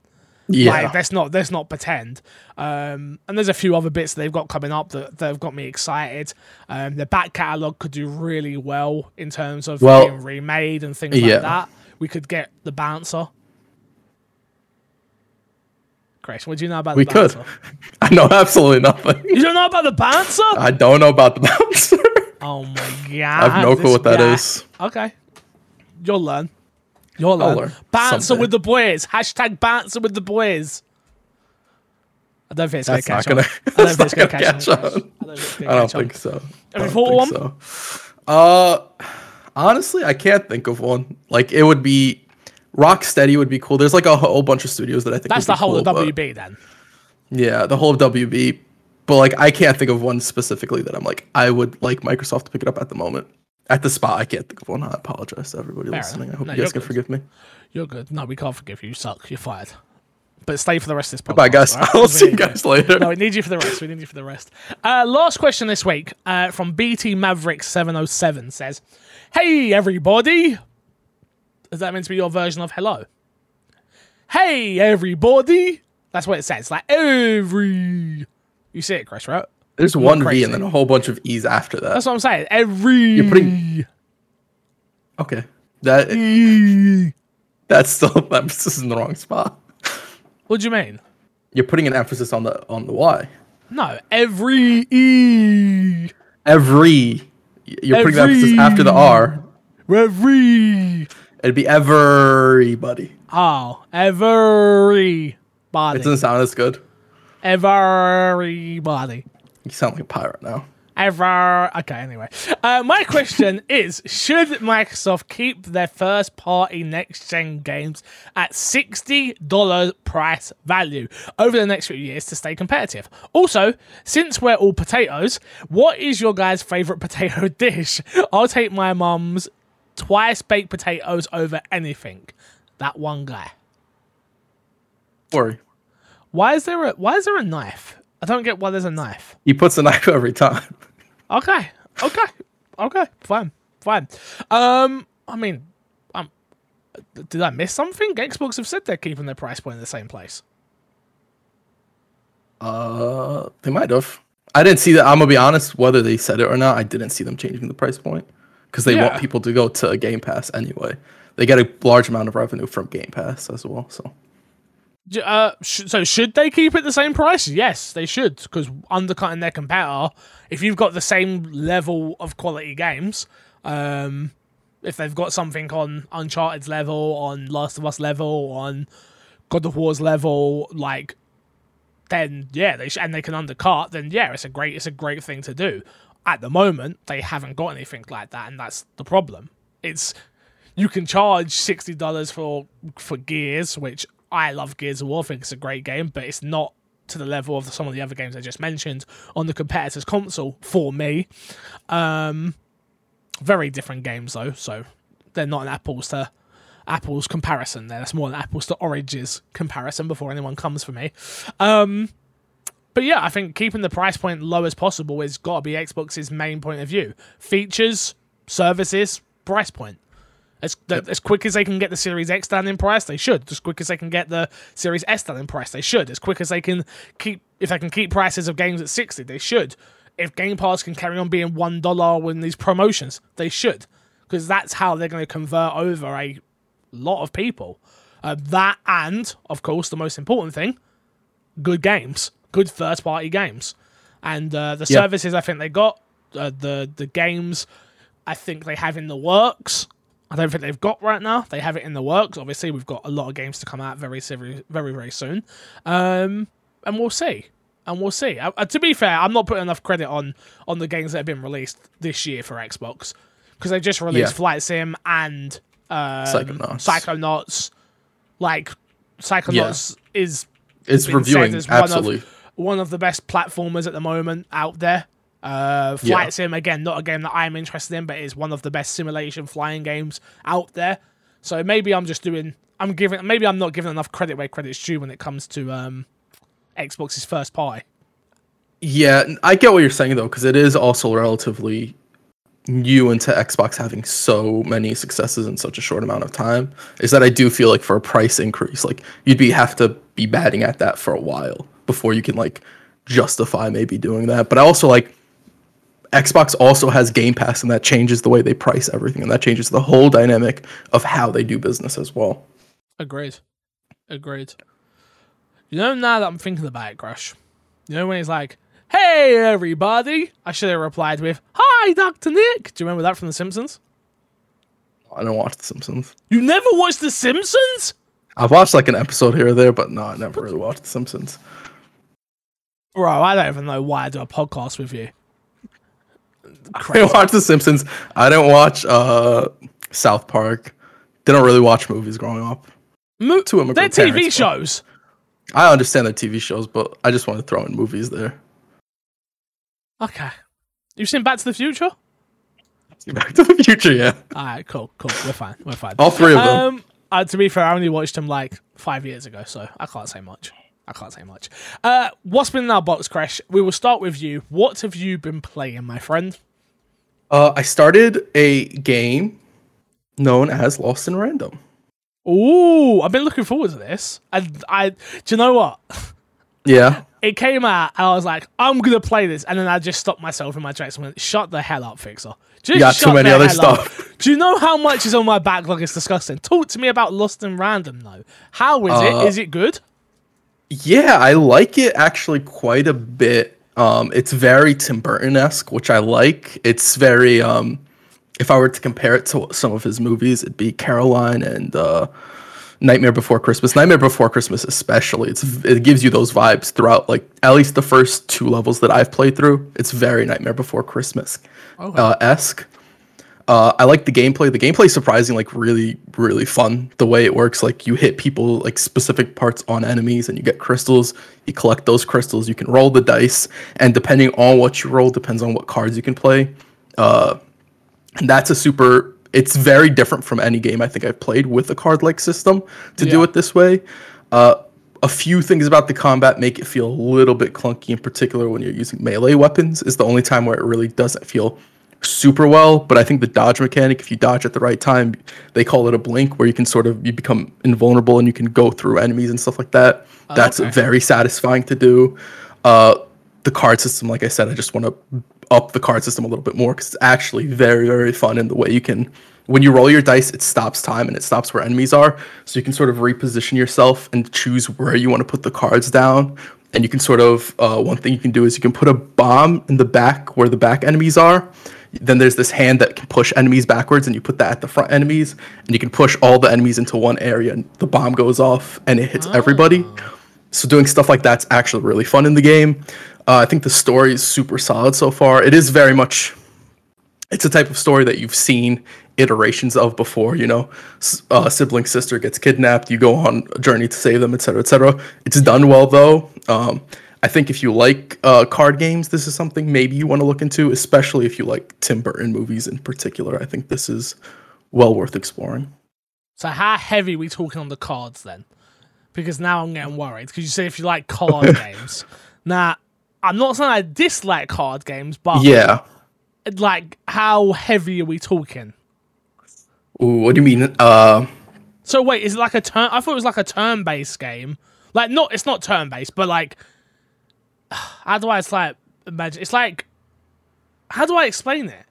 Yeah. Like, let's not let's not pretend. Um, and there's a few other bits they've got coming up that, that have got me excited. Um, the back catalog could do really well in terms of Well, being remade and things yeah. like that. We could get the bouncer. Chris, what do you know about We the could. bouncer? I know absolutely nothing. You don't know about the bouncer? I don't know about the bouncer. oh my god! I have no clue what that guy. is. Okay, you'll learn. Learn Bouncer with the boys. Hashtag bouncer with the boys. I don't think it's gonna not catch gonna. on. I don't think it's gonna gonna catch catch on. on. I don't think I don't think so. Have I you don't thought think so. Uh, honestly, I can't think of one. Like it would be Rocksteady would be cool. There's like a whole bunch of studios that I think That's the whole cool, of WB then. Yeah, the whole of WB. But like, I can't think of one specifically that I'm like, I would like Microsoft to pick it up at the moment. At the spot, I can't think of one. I apologize to everybody Fair listening. I hope No, you guys can good. forgive me. You're good. No, we can't forgive you. You suck. You're fired. But stay for the rest of this podcast. Bye, guys. alright? I'll see you guys later. No, we need you for the rest. We need you for the rest. Uh, last question this week uh, from BT Maverick 707 says, Hey, everybody. Is that meant to be your version of hello? Hey, everybody. That's what it says. Like every. You see it, Chris, right? There's one V and then a whole bunch of E's after that. That's what I'm saying. Every. You're putting- okay, that e. that's still just in the wrong spot. What do you mean? You're putting an emphasis on the on the Y. No, every E. Every you're putting the emphasis after the R. Every. It'd be everybody. Oh, everybody. It doesn't sound as good. Everybody. You sound like a pirate now. Ever. Okay, anyway. Uh, my question is Should Microsoft keep their first party next gen games at $60 price value over the next few years to stay competitive? Also, since we're all potatoes, what is your guys' favorite potato dish? I'll take my mum's twice baked potatoes over anything. That one guy. Worry. Why is there a why is there a knife? I don't get why there's a knife. He puts a knife every time. Okay. Okay. Okay. Fine. Fine. Um, I mean, um, did I miss something? Xbox have said they're keeping their price point in the same place. Uh, they might have. I didn't see that. I'm gonna be honest. Whether they said it or not, I didn't see them changing the price point because they Yeah. want people to go to Game Pass anyway. They get a large amount of revenue from Game Pass as well. So Uh, sh- so should they keep it the same price? Yes, they should, because undercutting their competitor. If you've got the same level of quality games, um, if they've got something on Uncharted's level, on Last of Us level, on God of War's level, like, then yeah, they sh- and they can undercut. Then yeah, it's a great, it's a great thing to do. At the moment, they haven't got anything like that, and that's the problem. It's you can charge sixty dollars for for Gears, which I love Gears of War. I think it's a great game, but it's not to the level of some of the other games I just mentioned on the competitor's console for me. Um, very different games though, so they're not an apples to apples comparison. There, that's more an apples to oranges comparison before anyone comes for me. Um, but yeah, I think keeping the price point low as possible is got to be Xbox's main point of view. Features, services, price point. As, th- as quick as they can get the Series X down in price, they should. As quick as they can get the Series S down in price, they should. As quick as they can keep, if they can keep prices of games at sixty, they should. If Game Pass can carry on being one dollar with these promotions, they should, because that's how they're going to convert over a lot of people. Uh, that and, of course, the most important thing, good games, good first party games, and uh, the Yeah. services I think they got, uh, the the games I think they have in the works. I don't think they've got right now. They have it in the works. Obviously, we've got a lot of games to come out very, very, very, very soon, um, and we'll see. And we'll see. Uh, uh, to be fair, I'm not putting enough credit on on the games that have been released this year for Xbox because they just released Yeah. Flight Sim and um, Psychonauts. Psychonauts. Like Psychonauts is it's reviewing as one of- absolutely. one of the best platformers at the moment out there. Uh, Flight Yeah. Sim again, not a game that I'm interested in, but it's one of the best simulation flying games out there. So maybe I'm just doing, I'm giving, maybe I'm not giving enough credit where credit's due when it comes to um, Xbox's first party. Yeah, I get what you're saying though, because it is also relatively new into Xbox having so many successes in such a short amount of time. Is that I do feel like for a price increase, like you'd be have to be batting at that for a while before you can like justify maybe doing that. But I also like Xbox also has Game Pass, and that changes the way they price everything, and that changes the whole dynamic of how they do business as well. Agreed. Agreed. You know, now that I'm thinking about it, Crush. You know when he's like, "Hey, everybody," I should have replied with, "Hi, Doctor Nick." Do you remember that from The Simpsons? I don't watch The Simpsons. You never watched The Simpsons? I've watched like an episode here or there, but no, I never really watched The Simpsons. Bro, I don't even know why I do a podcast with you. I didn't watch The Simpsons. I didn't watch uh, South Park. Didn't really watch movies growing up. Mo- Two They're TV shows. I understand the TV shows, but I just want to throw in movies there. Okay. You've seen Back to the Future? Back to the Future, yeah. All right, cool, cool. We're fine. We're fine. All three of them. Um, uh, to be fair, I only watched them like five years ago, so I can't say much. I can't say much. Uh, what's been in our box, Crash? We will start with you. What have you been playing, my friend? Uh, I started a game known as Lost in Random. Ooh, I've been looking forward to this. And I, do you know what? Yeah. It came out, and I was like, I'm gonna play this, and then I just stopped myself in my tracks and went, "Shut the hell up, Fixer." Just You got too shut many the other hell up. stuff. Do you know how much is on my backlog? It's disgusting. Talk to me about Lost in Random, though. How is Uh, it? Is it good? Yeah, I like it actually quite a bit. Um, it's very Tim Burton esque, which I like. It's very um, if I were to compare it to some of his movies, it'd be Coraline and uh, Nightmare Before Christmas. Nightmare Before Christmas, especially, it's it gives you those vibes throughout. Like at least the first two levels that I've played through, it's very Nightmare Before Christmas Okay. uh, esque. Uh, I like the gameplay. The gameplay is surprising, like really, really fun. The way it works, like you hit people like specific parts on enemies, and you get crystals. You collect those crystals. You can roll the dice, and depending on what you roll, depends on what cards you can play. Uh, and that's a super. It's very different from any game I think I've played with a card-like system to do it this way. Uh, a few things about the combat make it feel a little bit clunky, in particular when you're using melee weapons. Is the only time where it really doesn't feel super well. But I think the dodge mechanic, if you dodge at the right time, they call it a blink, where you can sort of you become invulnerable and you can go through enemies and stuff like that. That's okay. very satisfying to do. Uh, the card system, like I said, I just want to up the card system a little bit more because it's actually very, very fun in the way you can. When you roll your dice, it stops time and it stops where enemies are, so you can sort of reposition yourself and choose where you want to put the cards down. And you can sort of uh, one thing you can do is you can put a bomb in the back where the back enemies are. Then there's this hand that can push enemies backwards, and you put that at the front enemies, and you can push all the enemies into one area, and the bomb goes off and it hits everybody. So doing stuff like that's actually really fun in the game. Uh, I think the story is super solid so far. It is very much. It's a type of story that you've seen iterations of before. You know, S- uh, sibling sister gets kidnapped. You go on a journey to save them, etc., etc. It's done well though. Um, I think if you like uh, card games, this is something maybe you want to look into, especially if you like Tim Burton movies in particular. I think this is well worth exploring. So how heavy are we talking on the cards then? Because now I'm getting worried. Because you said if you like card games. Now, I'm not saying I dislike card games, but Yeah. like how heavy are we talking? Ooh, what do you mean? Uh, So wait, is it like a turn? I thought it was like a turn-based game. Like not, it's not turn-based, but like, how do I? It's like imagine. It's like, how do I explain it?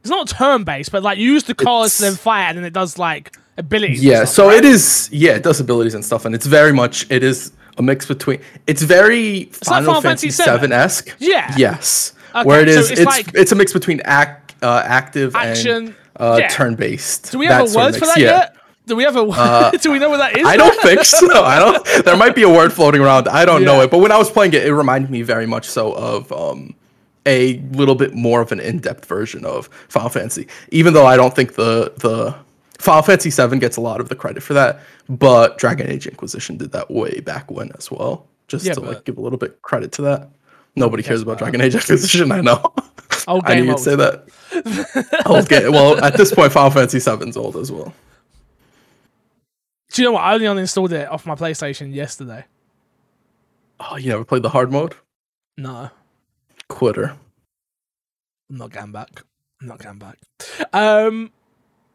It's not turn-based, but like you use the cards to then It's- fight, and then it does like abilities. Yeah, stuff, so right? it is. Yeah, it does abilities and stuff, and it's very much. It is a mix between. It's very like Final, Final Fantasy Seven esque. Yeah. Yes. Okay, Where it so it's it's like- it's a mix between act, uh, active Action, and uh, yeah. turn based. Do we have a word for that yet? Do we have a? do we know what that is? I don't think so. I don't. There might be a word floating around. I don't know it. But when I was playing it, it reminded me very much so of um, a little bit more of an in-depth version of Final Fantasy. Even though I don't think the the Final Fantasy VII gets a lot of the credit for that, but Dragon Age Inquisition did that way back when as well. Just Yeah, to like give a little bit credit to that. Nobody cares about Dragon Age Inquisition. I know. Old I knew you'd say that. Old game. Well, at this point, Final Fantasy VII's old as well. Do you know what? I only uninstalled it off my PlayStation yesterday. Oh, you never played the hard mode? No, Quitter. I'm not going back. I'm not going back. Um,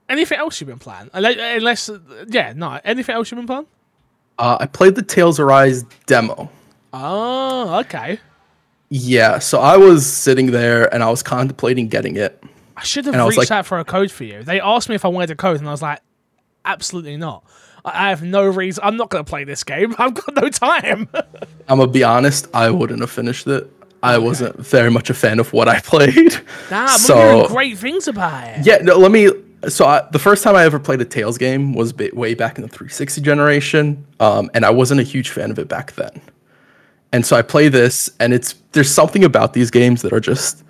anything else you've been playing? Unless, yeah, no. Anything else you've been playing? Uh, I played the Tales Arise demo. Oh, okay. Yeah, so I was sitting there and I was contemplating getting it. I should have And I was reached like- out for a code for you. They asked me if I wanted a code, and I was like, absolutely not. I have no reason. I'm not going to play this game. I've got no time. I'm gonna be honest. I wouldn't have finished it. I wasn't very much a fan of what I played. Nah, I'm so hearing great things about it. yeah, no, let me. So I, the first time I ever played a Tales game was bit, way back in the 360 generation, um, and I wasn't a huge fan of it back then. And so I play this, and it's there's something about these games that are just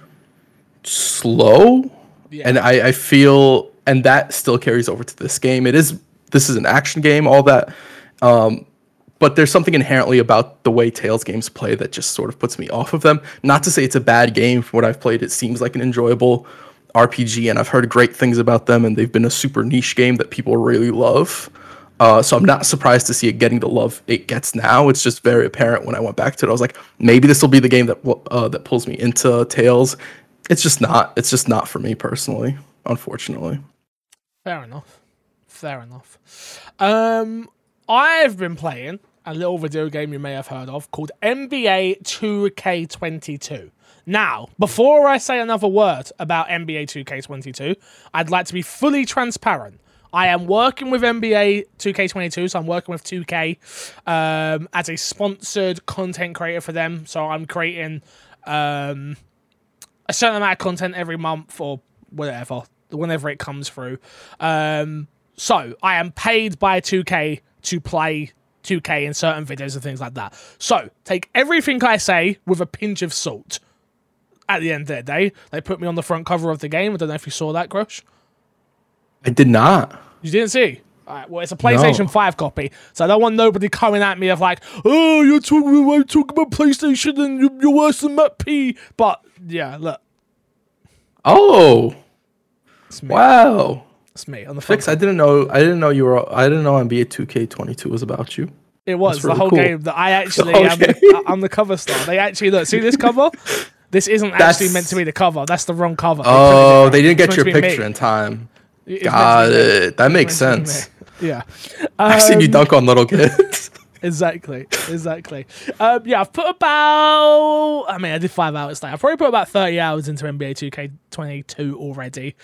slow, Yeah. and I, I feel, and that still carries over to this game. It is this is an action game, all that, um, but there's something inherently about the way Tales games play that just sort of puts me off of them. Not to say it's a bad game. From what I've played, it seems like an enjoyable RPG, and I've heard great things about them, and they've been a super niche game that people really love. Uh, so I'm not surprised to see it getting the love it gets now. It's just very apparent when I went back to it. I was like, maybe this will be the game that uh, that pulls me into Tales. It's just not. It's just not for me personally, unfortunately. Fair enough. Fair enough. Um, I've been playing a little video game you may have heard of called NBA 2K22. Now, before I say another word about NBA 2K22, I'd like to be fully transparent. I am working with NBA 2K22, so I'm working with 2K um, as a sponsored content creator for them. So I'm creating um, a certain amount of content every month or whatever, whenever it comes through. Um, so I am paid by 2K to play 2K in certain videos and things like that. So take everything I say with a pinch of salt. At the end of the day, they put me on the front cover of the game. I don't know if you saw that, Crush. I did not. You didn't see? Alright, well, it's a PlayStation No. 5 copy, so I don't want nobody coming at me of like, oh, you're talking about, talking about PlayStation and you're, you're worse than Matt P. But yeah, look, Oh, wow. It's me on the Fix. I didn't know. I didn't know you were. I didn't know NBA 2K22 was about you. It was That's the really whole cool. game that I actually am the, I'm the cover star. They actually look see this cover. This isn't actually meant to be the cover. That's the wrong cover. They Oh, printed it they wrong. didn't It's get your meant to be me. picture in time. It's meant to Got me. it. That makes It's meant to be sense. me. Yeah, I've seen you Um, dunk on little kids. exactly, exactly. Um, yeah, I've put about. I mean, I did five hours today. I've probably put about thirty hours into NBA 2K22 already.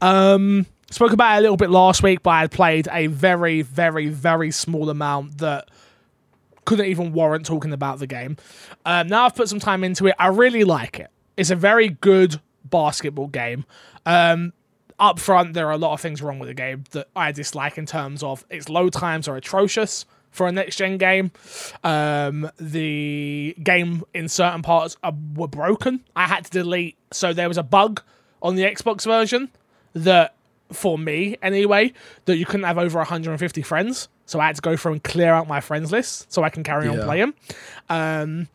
Um, spoke about it a little bit last week, but I had played a very, very, very small amount that couldn't even warrant talking about the game. Um, now I've put some time into it. I really like it. It's a very good basketball game. Um, up front, there are a lot of things wrong with the game that I dislike in terms of its load times are atrocious for a next gen game. Um, the game in certain parts are, were broken. I had to delete. So there was a bug on the Xbox version that, for me anyway, that you couldn't have over 150 friends. So I had to go through and clear out my friends list so I can carry on playing. Um,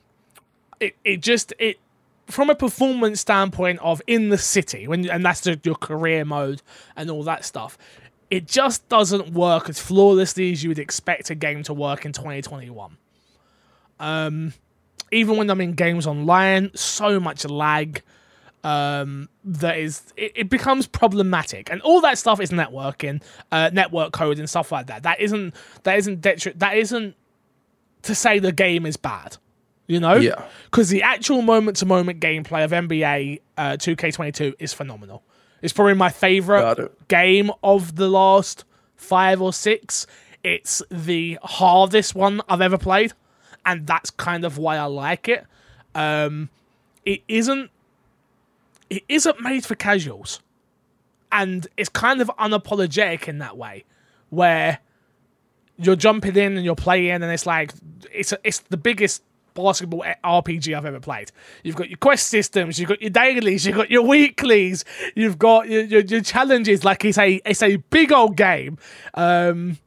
it it just it from a performance standpoint of in the city when and that's the, your career mode and all that stuff it just doesn't work as flawlessly as you would expect a game to work in 2021 um even when i'm in games online so much lag um that is it, it becomes problematic and all that stuff is networking uh network code and stuff like that that isn't that isn't detri- that isn't to say the game is bad you know Yeah. because the actual moment to moment gameplay of NBA uh, 2K22 is phenomenal. It's probably my favorite game of the last five or six. It's the hardest one I've ever played, and that's kind of why I like it. Um, it isn't. It isn't made for casuals, and it's kind of unapologetic in that way, where you're jumping in and you're playing, and it's like it's it's the biggest basketball RPG I've ever played. You've got your quest systems, you've got your dailies, you've got your weeklies, you've got your your, your challenges. Like it's a it's a big old game, um,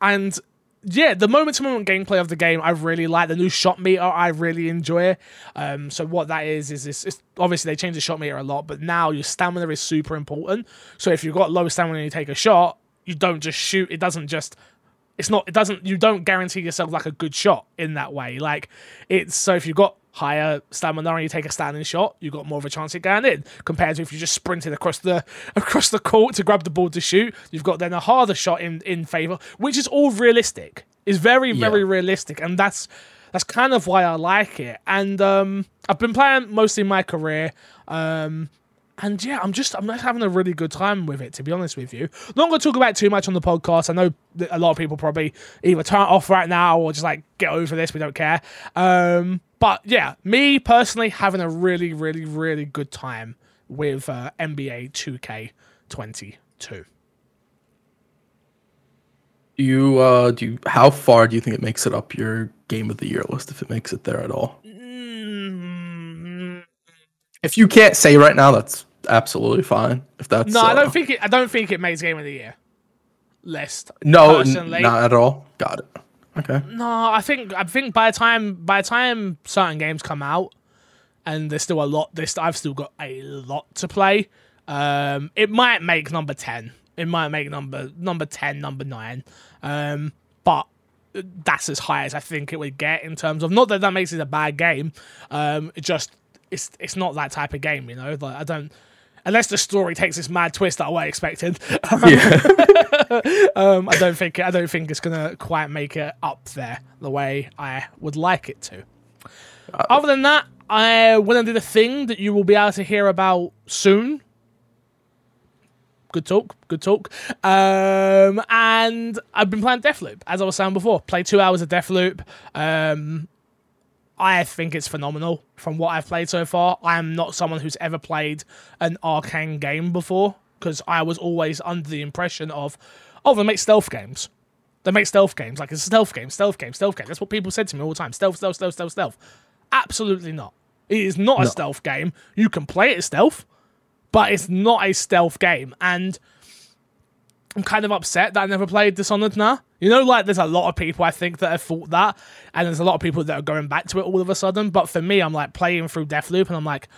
and yeah, the moment to moment gameplay of the game I really like. The new shot meter I really enjoy. Um, so what that is is this it's, obviously they changed the shot meter a lot, but now your stamina is super important. So if you've got low stamina and you take a shot, you don't just shoot. It doesn't just it's not it doesn't you don't guarantee yourself like a good shot in that way like it's so if you've got higher stamina and you take a standing shot you've got more of a chance of going in compared to if you just sprinted across the across the court to grab the ball to shoot you've got then a harder shot in in favor which is all realistic is very very Yeah. realistic and that's that's kind of why I like it and um I've been playing mostly my career um and yeah, I'm just I'm just having a really good time with it. To be honest with you, not going to talk about it too much on the podcast. I know a lot of people probably either turn it off right now or just like get over this. We don't care. Um, but yeah, me personally having a really, really, really good time with uh, NBA 2K22. You uh do you, how far do you think it makes it up your game of the year list if it makes it there at all? Mm, If you can't say right now, that's absolutely fine. If that's no, I uh, don't think it. I don't think it makes game of the year list. no, n- not at all. Got it. Okay. No, I think I think by the time by the time certain games come out, and there's still a lot. This I've still got a lot to play. Um, it might make number ten. It might make number number ten, number nine. Um, but that's as high as I think it would get in terms of not that that makes it a bad game. Um, it just it's it's not that type of game, you know. Like I don't unless the story takes this mad twist that I was expected. um, I don't think I don't think it's gonna quite make it up there the way I would like it to. Other than that, I want to do the thing that you will be able to hear about soon. Good talk, good talk. Um, and I've been playing Deathloop, as I was saying before. Play two hours of Deathloop. Um, I think it's phenomenal from what I've played so far. I am not someone who's ever played an Arkane game before because I was always under the impression of, oh, they make stealth games. They make stealth games. Like it's a stealth game, stealth game, stealth game. That's what people said to me all the time. Stealth, stealth, stealth, stealth, stealth. Absolutely not. It is not a stealth game. You can play it as stealth, but it's not a stealth game. And I'm kind of upset that I never played Dishonored now. You know, like there's a lot of people I think that have thought that, and there's a lot of people that are going back to it all of a sudden. But for me, I'm like playing through Deathloop, and I'm like,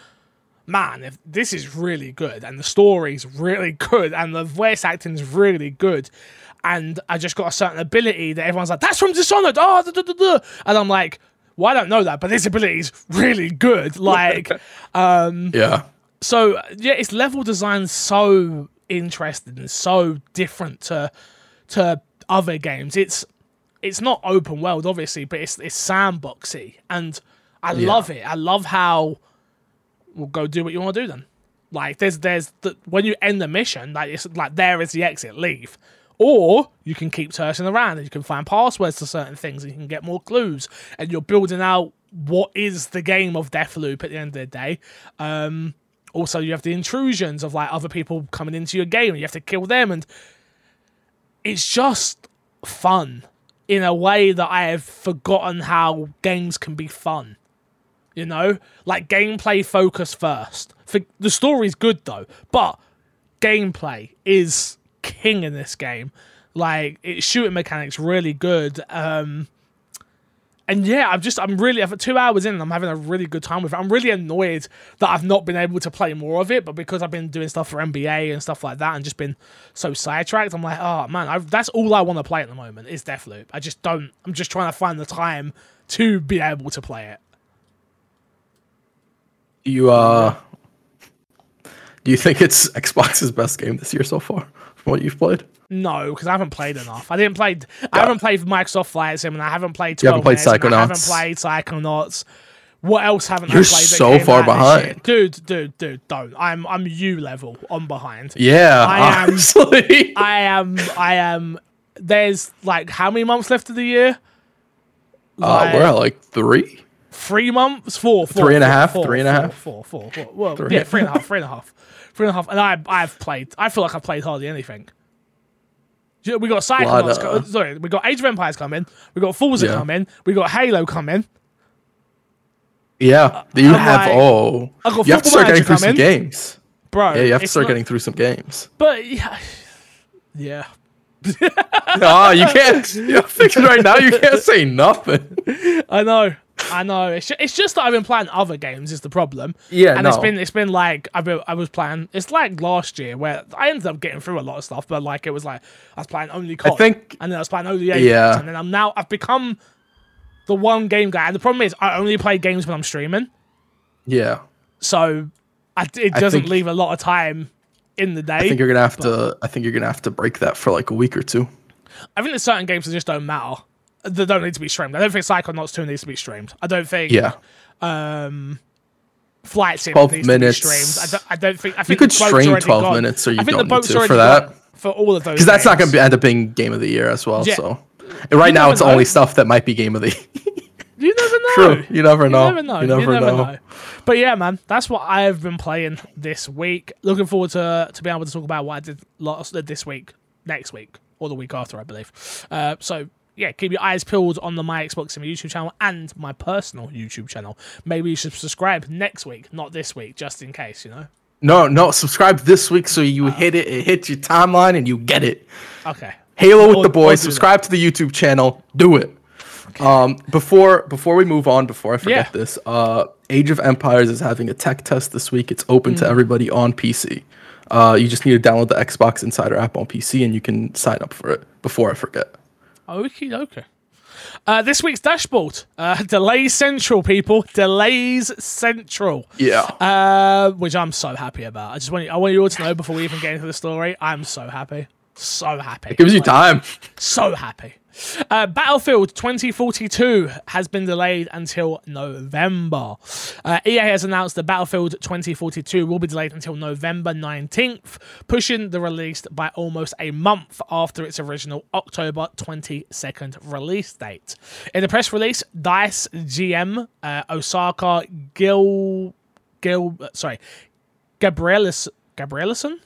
man, if this is really good, and the story's really good, and the voice acting's really good, and I just got a certain ability that everyone's like, that's from Dishonored, oh, da, da, da, da. and I'm like, well, I don't know that, but this ability's really good. Like, um, Yeah. so yeah, its level design's so interesting and so different to to other games. It's it's not open world, obviously, but it's it's sandboxy, and I Yeah. love it. I love how we'll go do what you want to do. Then, like, there's there's the when you end the mission, like it's like there is the exit, leave. Or you can keep searching around and you can find passwords to certain things and you can get more clues and you're building out what is the game of Deathloop at the end of the day. Um, also, you have the intrusions of like other people coming into your game and you have to kill them and it's just fun in a way that I have forgotten how games can be fun. You know, like gameplay focus first. For, the story's good though, but gameplay is king in this game. Like its shooting mechanics really good. Um, and yeah, I'm just I'm really for two hours in, and I'm having a really good time with it. I'm really annoyed that I've not been able to play more of it, but because I've been doing stuff for NBA and stuff like that, and just been so sidetracked, I'm like, oh man, i that's all I want to play at the moment is Deathloop. I just don't. I'm just trying to find the time to be able to play it. You uh do you think it's Xbox's best game this year so far from what you've played? No, because I haven't played enough. I didn't play. I haven't played Microsoft Flight Sim, and I haven't played. 12 You haven't played and I haven't played Psychonauts. What else haven't You're I played? so far behind. dude. Dude, dude, don't. I'm I'm you level on behind. Yeah, I am-. I am. I am. There's like how many months left of the year? uh, Like, we're at like three. three months, four, four Three and a four, half, four, three four, half. four, four, four. Well, Three. yeah, three and a half, three and a half, three and a half. And I, I've played. I feel like I've played hardly anything. Yeah, We got Psychonauts. Co- uh, sorry, we got Age of Empires coming. We got Forza Yeah. coming. We got Halo coming. Yeah, you I'm have like- got you have to start getting through some games. Bro, Yeah, you have to start not- getting through some games. But yeah, yeah. No, you can't. You're thinking right now. You can't say nothing. I know, I know. It's just, it's just that I've been playing other games is the problem. Yeah, and it's no. been it's been like I've been, I was playing. It's like last year where I ended up getting through a lot of stuff, but like it was like I was playing only COD, I think- and then I was playing only Apex, Yeah. and then I'm now I've become the one game guy. And the problem is I only play games when I'm streaming, Yeah, so I, it doesn't think- leave a lot of time in the day. I think you're gonna have to. I think you're gonna have to break that for like a week or two. I think there's certain games that just don't matter. That don't need to be streamed. I don't think Psychonauts 2 needs to be streamed. I don't think Yeah, flight sim 12 needs to be minutes. streamed. I don't, I don't think I think You could stream 12 gone. minutes, or you I think don't the need to for that. for all of those. Because that's not going to end up being game of the year as well. Yeah. So And right now, it's know. only stuff that might be game of the You never know. True. You never You know. never know. You never, know. But yeah, man, that's what I've been playing this week. Looking forward to to being able to talk about what I did last this week, next week, or the week after, I believe. Uh, so yeah, keep your eyes peeled on the My Xbox and my YouTube channel and my personal YouTube channel. Maybe you should subscribe next week, not this week, just in case. You know. No, no. Subscribe this week so you hit it. It hits your timeline and you get it. Okay. Halo with I'll- the boys. do that. Subscribe to the YouTube channel. Do it. Um, before before we move on, before I forget Yeah. this, uh, Age of Empires is having a tech test this week. It's open Mm. to everybody on PC. Uh, you just need to download the Xbox Insider app on PC and you can sign up for it. Before I forget. Okay, okay. Uh, this week's dashboard. Uh, delays central, people. Delays central. Yeah. Uh, which I'm so happy about. I just want you, I want you all to know before we even get into the story. I'm so happy, so happy, it Gives you time. so happy. Uh, Battlefield 2042 has been delayed until November. Uh, EA has announced that Battlefield 2042 will be delayed until November 19th, pushing the release by almost a month after its original October 22nd release date. In the press release, DICE GM uh, Osaka Gil Gil sorry Gabrielis Gabrielison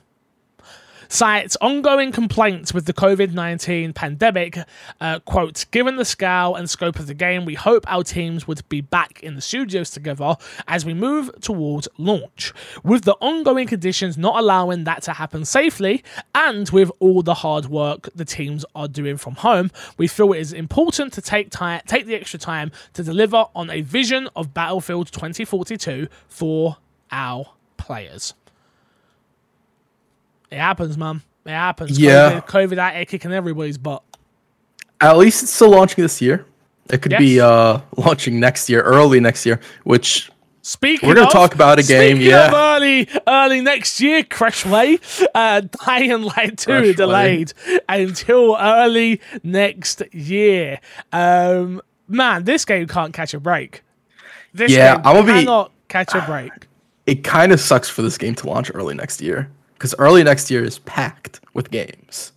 cites ongoing complaints with the COVID 19 pandemic. Uh, quote, given the scale and scope of the game, we hope our teams would be back in the studios together as we move towards launch. With the ongoing conditions not allowing that to happen safely, and with all the hard work the teams are doing from home, we feel it is important to take time, take the extra time to deliver on a vision of Battlefield 2042 for our players. It happens, man. It happens. Yeah. COVID, COVID out kicking everybody's butt. At least it's still launching this year. It could be uh launching next year, early next year, which Speaking We're gonna talk about a game, yeah. of early, early next year, Crashway, uh, Dying Light 2 Crashway. delayed until early next year. Um, man, this game can't catch a break. This Yeah, game I'm gonna be- cannot catch a break. it kind of sucks for this game to launch early next year because early next year is packed with games.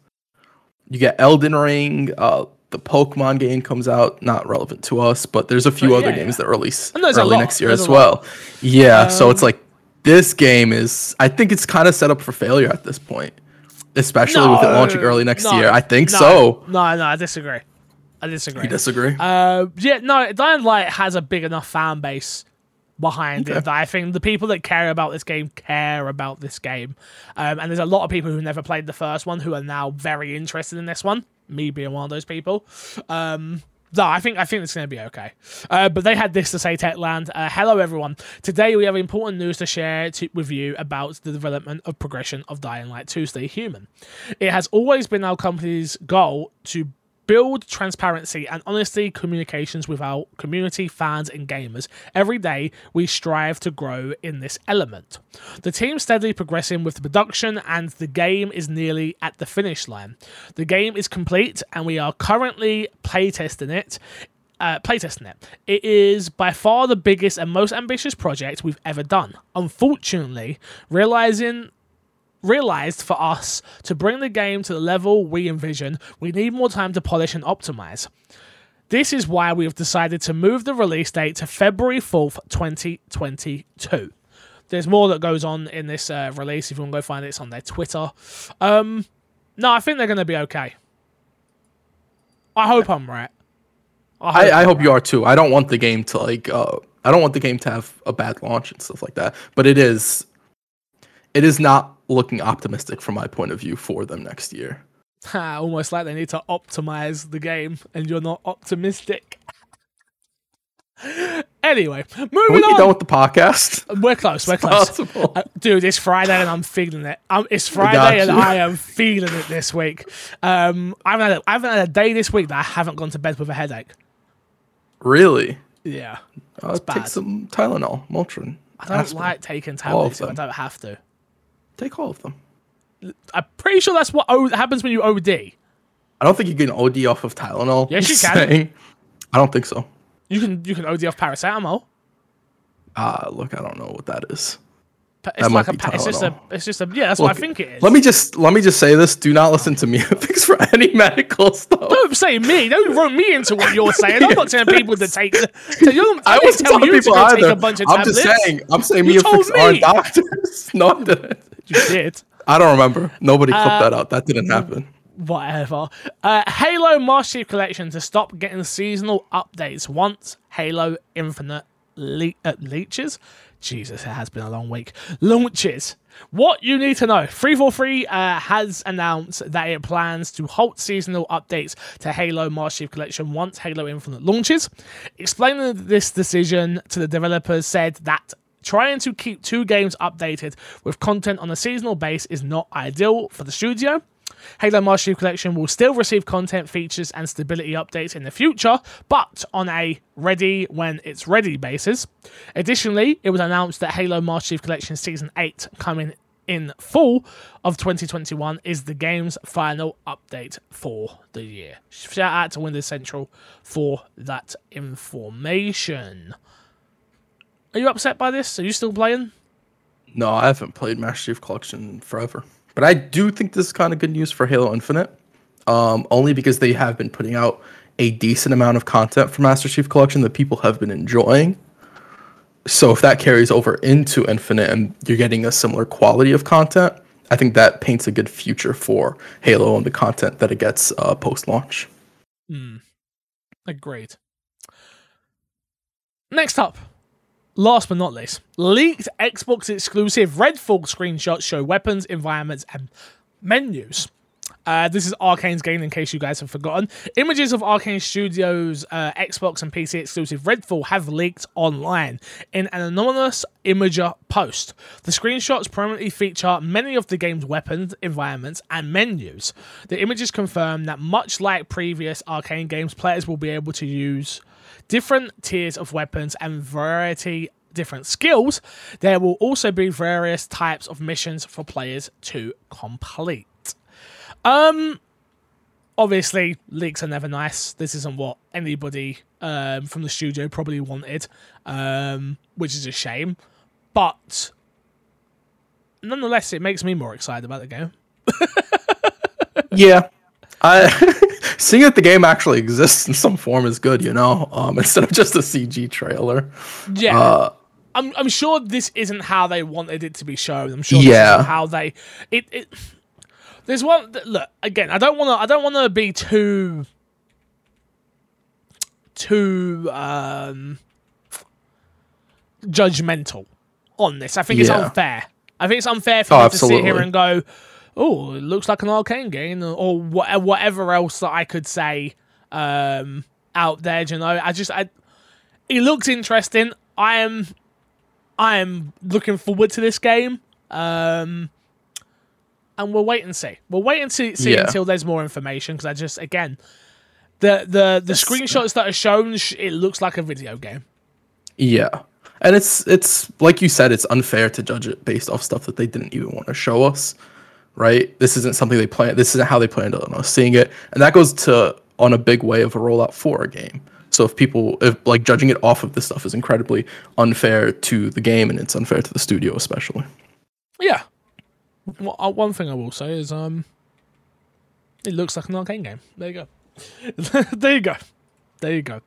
You get Elden Ring, uh, the Pokemon game comes out, not relevant to us, but there's a few But other yeah, games yeah. that release early next year there's as well. Yeah, so it's Um, like this game is. I think it's kind of set up for failure at this point, especially with it launching early next no, year. I think no, so. No, no, I disagree. I disagree. You disagree? Uh, yeah, no, Dying Light has a big enough fan base behind it Okay. that I think the people that care about this game care about this game. Um, and there's a lot of people who never played the first one who are now very interested in this one. Me being one of those people. Um, no, I think I think it's going to be okay. Uh, but they had this to say, Techland. Uh, hello, everyone. Today we have important news to share to, with you about the development of progression of Dying Light 2 Stay Human. It has always been our company's goal to build transparency and honesty communications with our community, fans, and gamers. Every day, we strive to grow in this element. The team steadily progressing with the production, and the game is nearly at the finish line. The game is complete, and we are currently playtesting it. Uh, playtesting it. It is by far the biggest and most ambitious project we've ever done. Unfortunately, realizing realized for us to bring the game to the level we envision, we need more time to polish and optimize. This is why we have decided to move the release date to February 4th, 2022. There's more that goes on in this uh, release. If you want to go find it, it's on their Twitter. Um, no, I think they're going to be okay. I hope I'm right. I, I I'm hope right. you are too. I don't want the game to like. Uh, I don't want the game to have a bad launch and stuff like that. But it is. It is not looking optimistic from my point of view for them next year. Almost like they need to optimize the game, and you're not optimistic. anyway, Can moving we on. done with the podcast? We're close. We're close. Possible. Uh, dude, it's Friday and I'm feeling it. Um, it's Friday and. I am feeling it this week. Um, I haven't, had a, I haven't had a day this week that I haven't gone to bed with a headache. Really? Yeah, bad. take some Tylenol, Motrin. I don't aspirin. like taking tablets if I don't have to. Take all of them. I'm pretty sure that's what o- happens when you OD. I don't think you can OD off of Tylenol. Yes, you can. saying. I don't think so. You can you can OD off paracetamol. Uh look, I don't know what that is. It's might like a. be Pa- it's just a. It's just a. Yeah, that's what I Look, think it is. Let me just let me just say this. Do not listen to me fix for any medical stuff. Don't say me. Don't run me into what you're saying. I'm not telling people to take. To, I, wasn't tell telling you to people go either. take a bunch of I'm tablets. just saying. I'm saying You me told fix are doctors. no, I didn't. You did. I don't remember. Nobody clipped Uh, that out. That didn't happen. Whatever. Uh, Halo Master Chief Collection to stop getting seasonal updates once Halo Infinite le- uh, leeches. Jesus, it has been a long week. Launches. What you need to know 343 uh, has announced that it plans to halt seasonal updates to Halo Master Chief Collection once Halo Infinite launches. Explaining this decision to the developers, said that trying to keep two games updated with content on a seasonal base is not ideal for the studio. Halo Master Chief Collection will still receive content features and stability updates in the future, but on a ready when it's ready basis. Additionally, it was announced that Halo Master Chief Collection Season 8 coming in fall of 2021 is the game's final update for the year. Shout out to Windows Central for that information. Are you upset by this? Are you still playing? No, I haven't played Master Chief Collection forever. But I do think this is kind of good news for Halo Infinite. Um, only because they have been putting out a decent amount of content for Master Chief Collection that people have been enjoying. So if that carries over into Infinite and you're getting a similar quality of content, I think that paints a good future for Halo and the content that it gets uh, post launch. Hmm. Agreed. Next up, last but not least, leaked Xbox exclusive Redfall screenshots show weapons, environments, and menus. Uh, this is Arkane's game, in case you guys have forgotten. Images of Arkane Studios' uh, Xbox and PC exclusive Redfall have leaked online in an anonymous Imgur post. The screenshots prominently feature many of the game's weapons, environments, and menus. The images confirm that, much like previous Arkane games, players will be able to use different tiers of weapons and variety different skills. There will also be various types of missions for players to complete. Um, obviously, leaks are never nice. This isn't what anybody um, from the studio probably wanted, um, which is a shame. But nonetheless, it makes me more excited about the game. Yeah. I seeing that the game actually exists in some form is good, you know, um, instead of just a CG trailer. Yeah. Uh, I'm, I'm sure this isn't how they wanted it to be shown. I'm sure this Yeah. isn't how they it, it there's one look again. I don't want to. I don't want to be too too um judgmental on this. I think it's unfair. I think it's unfair for Oh, me to sit here and go, "Oh, it looks like an Arkane game," or wha- whatever else that I could say um out there. You know, I just I it looks interesting. I am I am looking forward to this game. Um and we'll wait and see. We'll wait and see, see Yeah. until there's more information because I just again the the the screenshots that are shown sh- it looks like a video game. Yeah. And it's it's like you said, it's unfair to judge it based off stuff that they didn't even want to show us. Right? This isn't something they plan this isn't how they planned on us seeing it. And that goes to on a big way of a rollout for a game. So if people if like judging it off of this stuff is incredibly unfair to the game and it's unfair to the studio especially. Yeah. Well, uh, one thing I will say is um it looks like an Arkane game. There you go. there you go. There you go.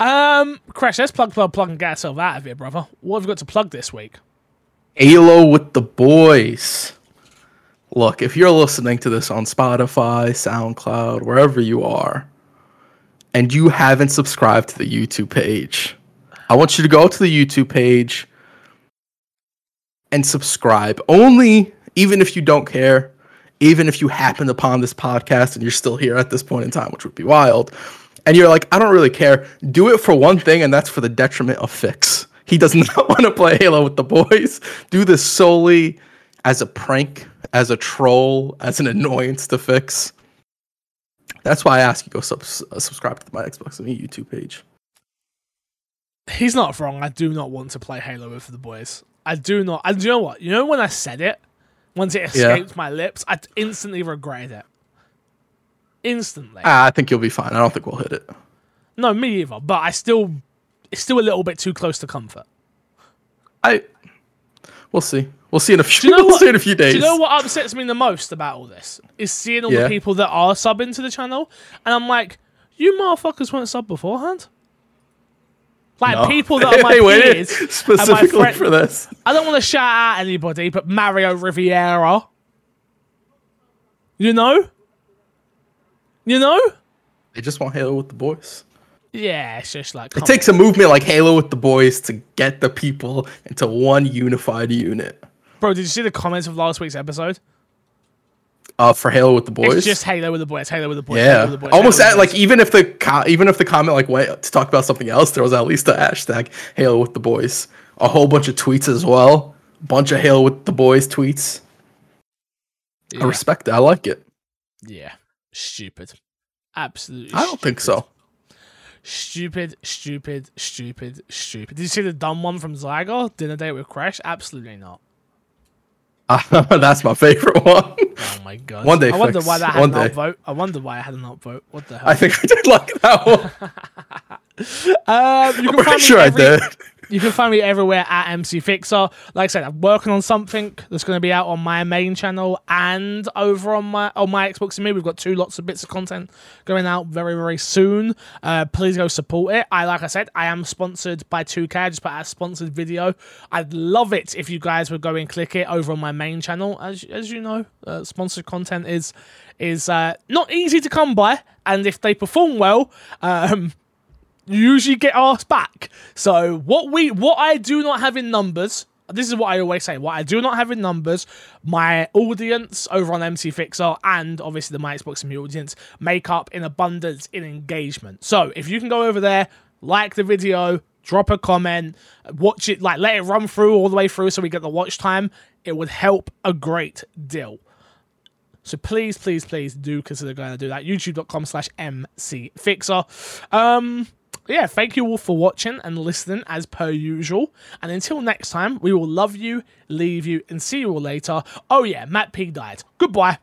Um, Crash, let's plug, plug, plug, and get ourselves out of here, brother. What have we got to plug this week? Halo with the boys. Look, if you're listening to this on Spotify, SoundCloud, wherever you are, and you haven't subscribed to the YouTube page, I want you to go to the YouTube page and subscribe. Only, even if you don't care, even if you happen upon this podcast and you're still here at this point in time, which would be wild, and you're like, I don't really care, do it for one thing, and that's for the detriment of Fix. He does not want to play Halo with the boys. Do this solely as a prank, as a troll, as an annoyance to Fix. That's why I ask you go sub- uh, subscribe to my Xbox and me YouTube page. He's not wrong. I do not want to play Halo with the boys. I do not. And you know what? You know when I said it, once it Yeah. escaped my lips, I instantly regretted it. Instantly. Ah, I think you'll be fine. I don't think we'll hit it. no, me either. But I still, it's still a little bit too close to comfort. I we'll see. We'll see in a few. you know we'll see in a few days. Do you know what upsets me the most about all this? Is seeing all Yeah. the people that are subbing to the channel, and I'm like, you motherfuckers weren't sub beforehand. Like No. people that are my peers, my specifically friend- for this. I don't want to shout out anybody, but Mario Riviera. You know? You know? They just want Halo with the boys. Yeah, it's just like It takes a movement like Halo with the boys to get the people into one unified unit. Bro. Did you see the comments of last week's episode? Uh, for Halo with the boys. It's just Halo with the boys. Halo with the boys. Yeah, with the boys, almost at, like even if the co- even if the comment like went to talk about something else, there was at least a hashtag Halo with the boys. A whole bunch of tweets as well. Bunch of Halo with the boys tweets. boys. I respect it. I like it. Yeah. yeah, stupid. Absolutely. I don't think so. Stupid, stupid, stupid, stupid. Did you see the dumb one from Zygar? Dinner date with Crash? Absolutely not. That's my favorite one. Oh my god. One day I wonder fix. why that had One an day. upvote. I wonder why I had an upvote. What the hell? I think I did like that one. Um, you I'm can find pretty me sure every- I did. You can find me everywhere at MC Fixer. Like I said, I'm working on something that's going to be out on my main channel and over on my on my Xbox and me. We've got two lots of bits of content going out very very soon. Uh, please go support it. I like I said, I am sponsored by 2K. I just put out a sponsored video. I'd love it if you guys would go and click it over on my main channel. As as you know, uh, sponsored content is is uh, not easy to come by, and if they perform well, um, usually get asked back. So what we what I do not have in numbers, this is what I always say, what I do not have in numbers, my audience over on MC Fixer and obviously the My Xbox Me audience make up in abundance in engagement. So if you can go over there, like the video, drop a comment, watch it, like let it run through all the way through so we get the watch time, it would help a great deal. So please, please, please do consider going to do that. YouTube.com slash MC Fixer. Um, yeah, thank you all for watching and listening as per usual. And until next time, we will love you, leave you, and see you all later. Oh yeah, Matt P died. Goodbye.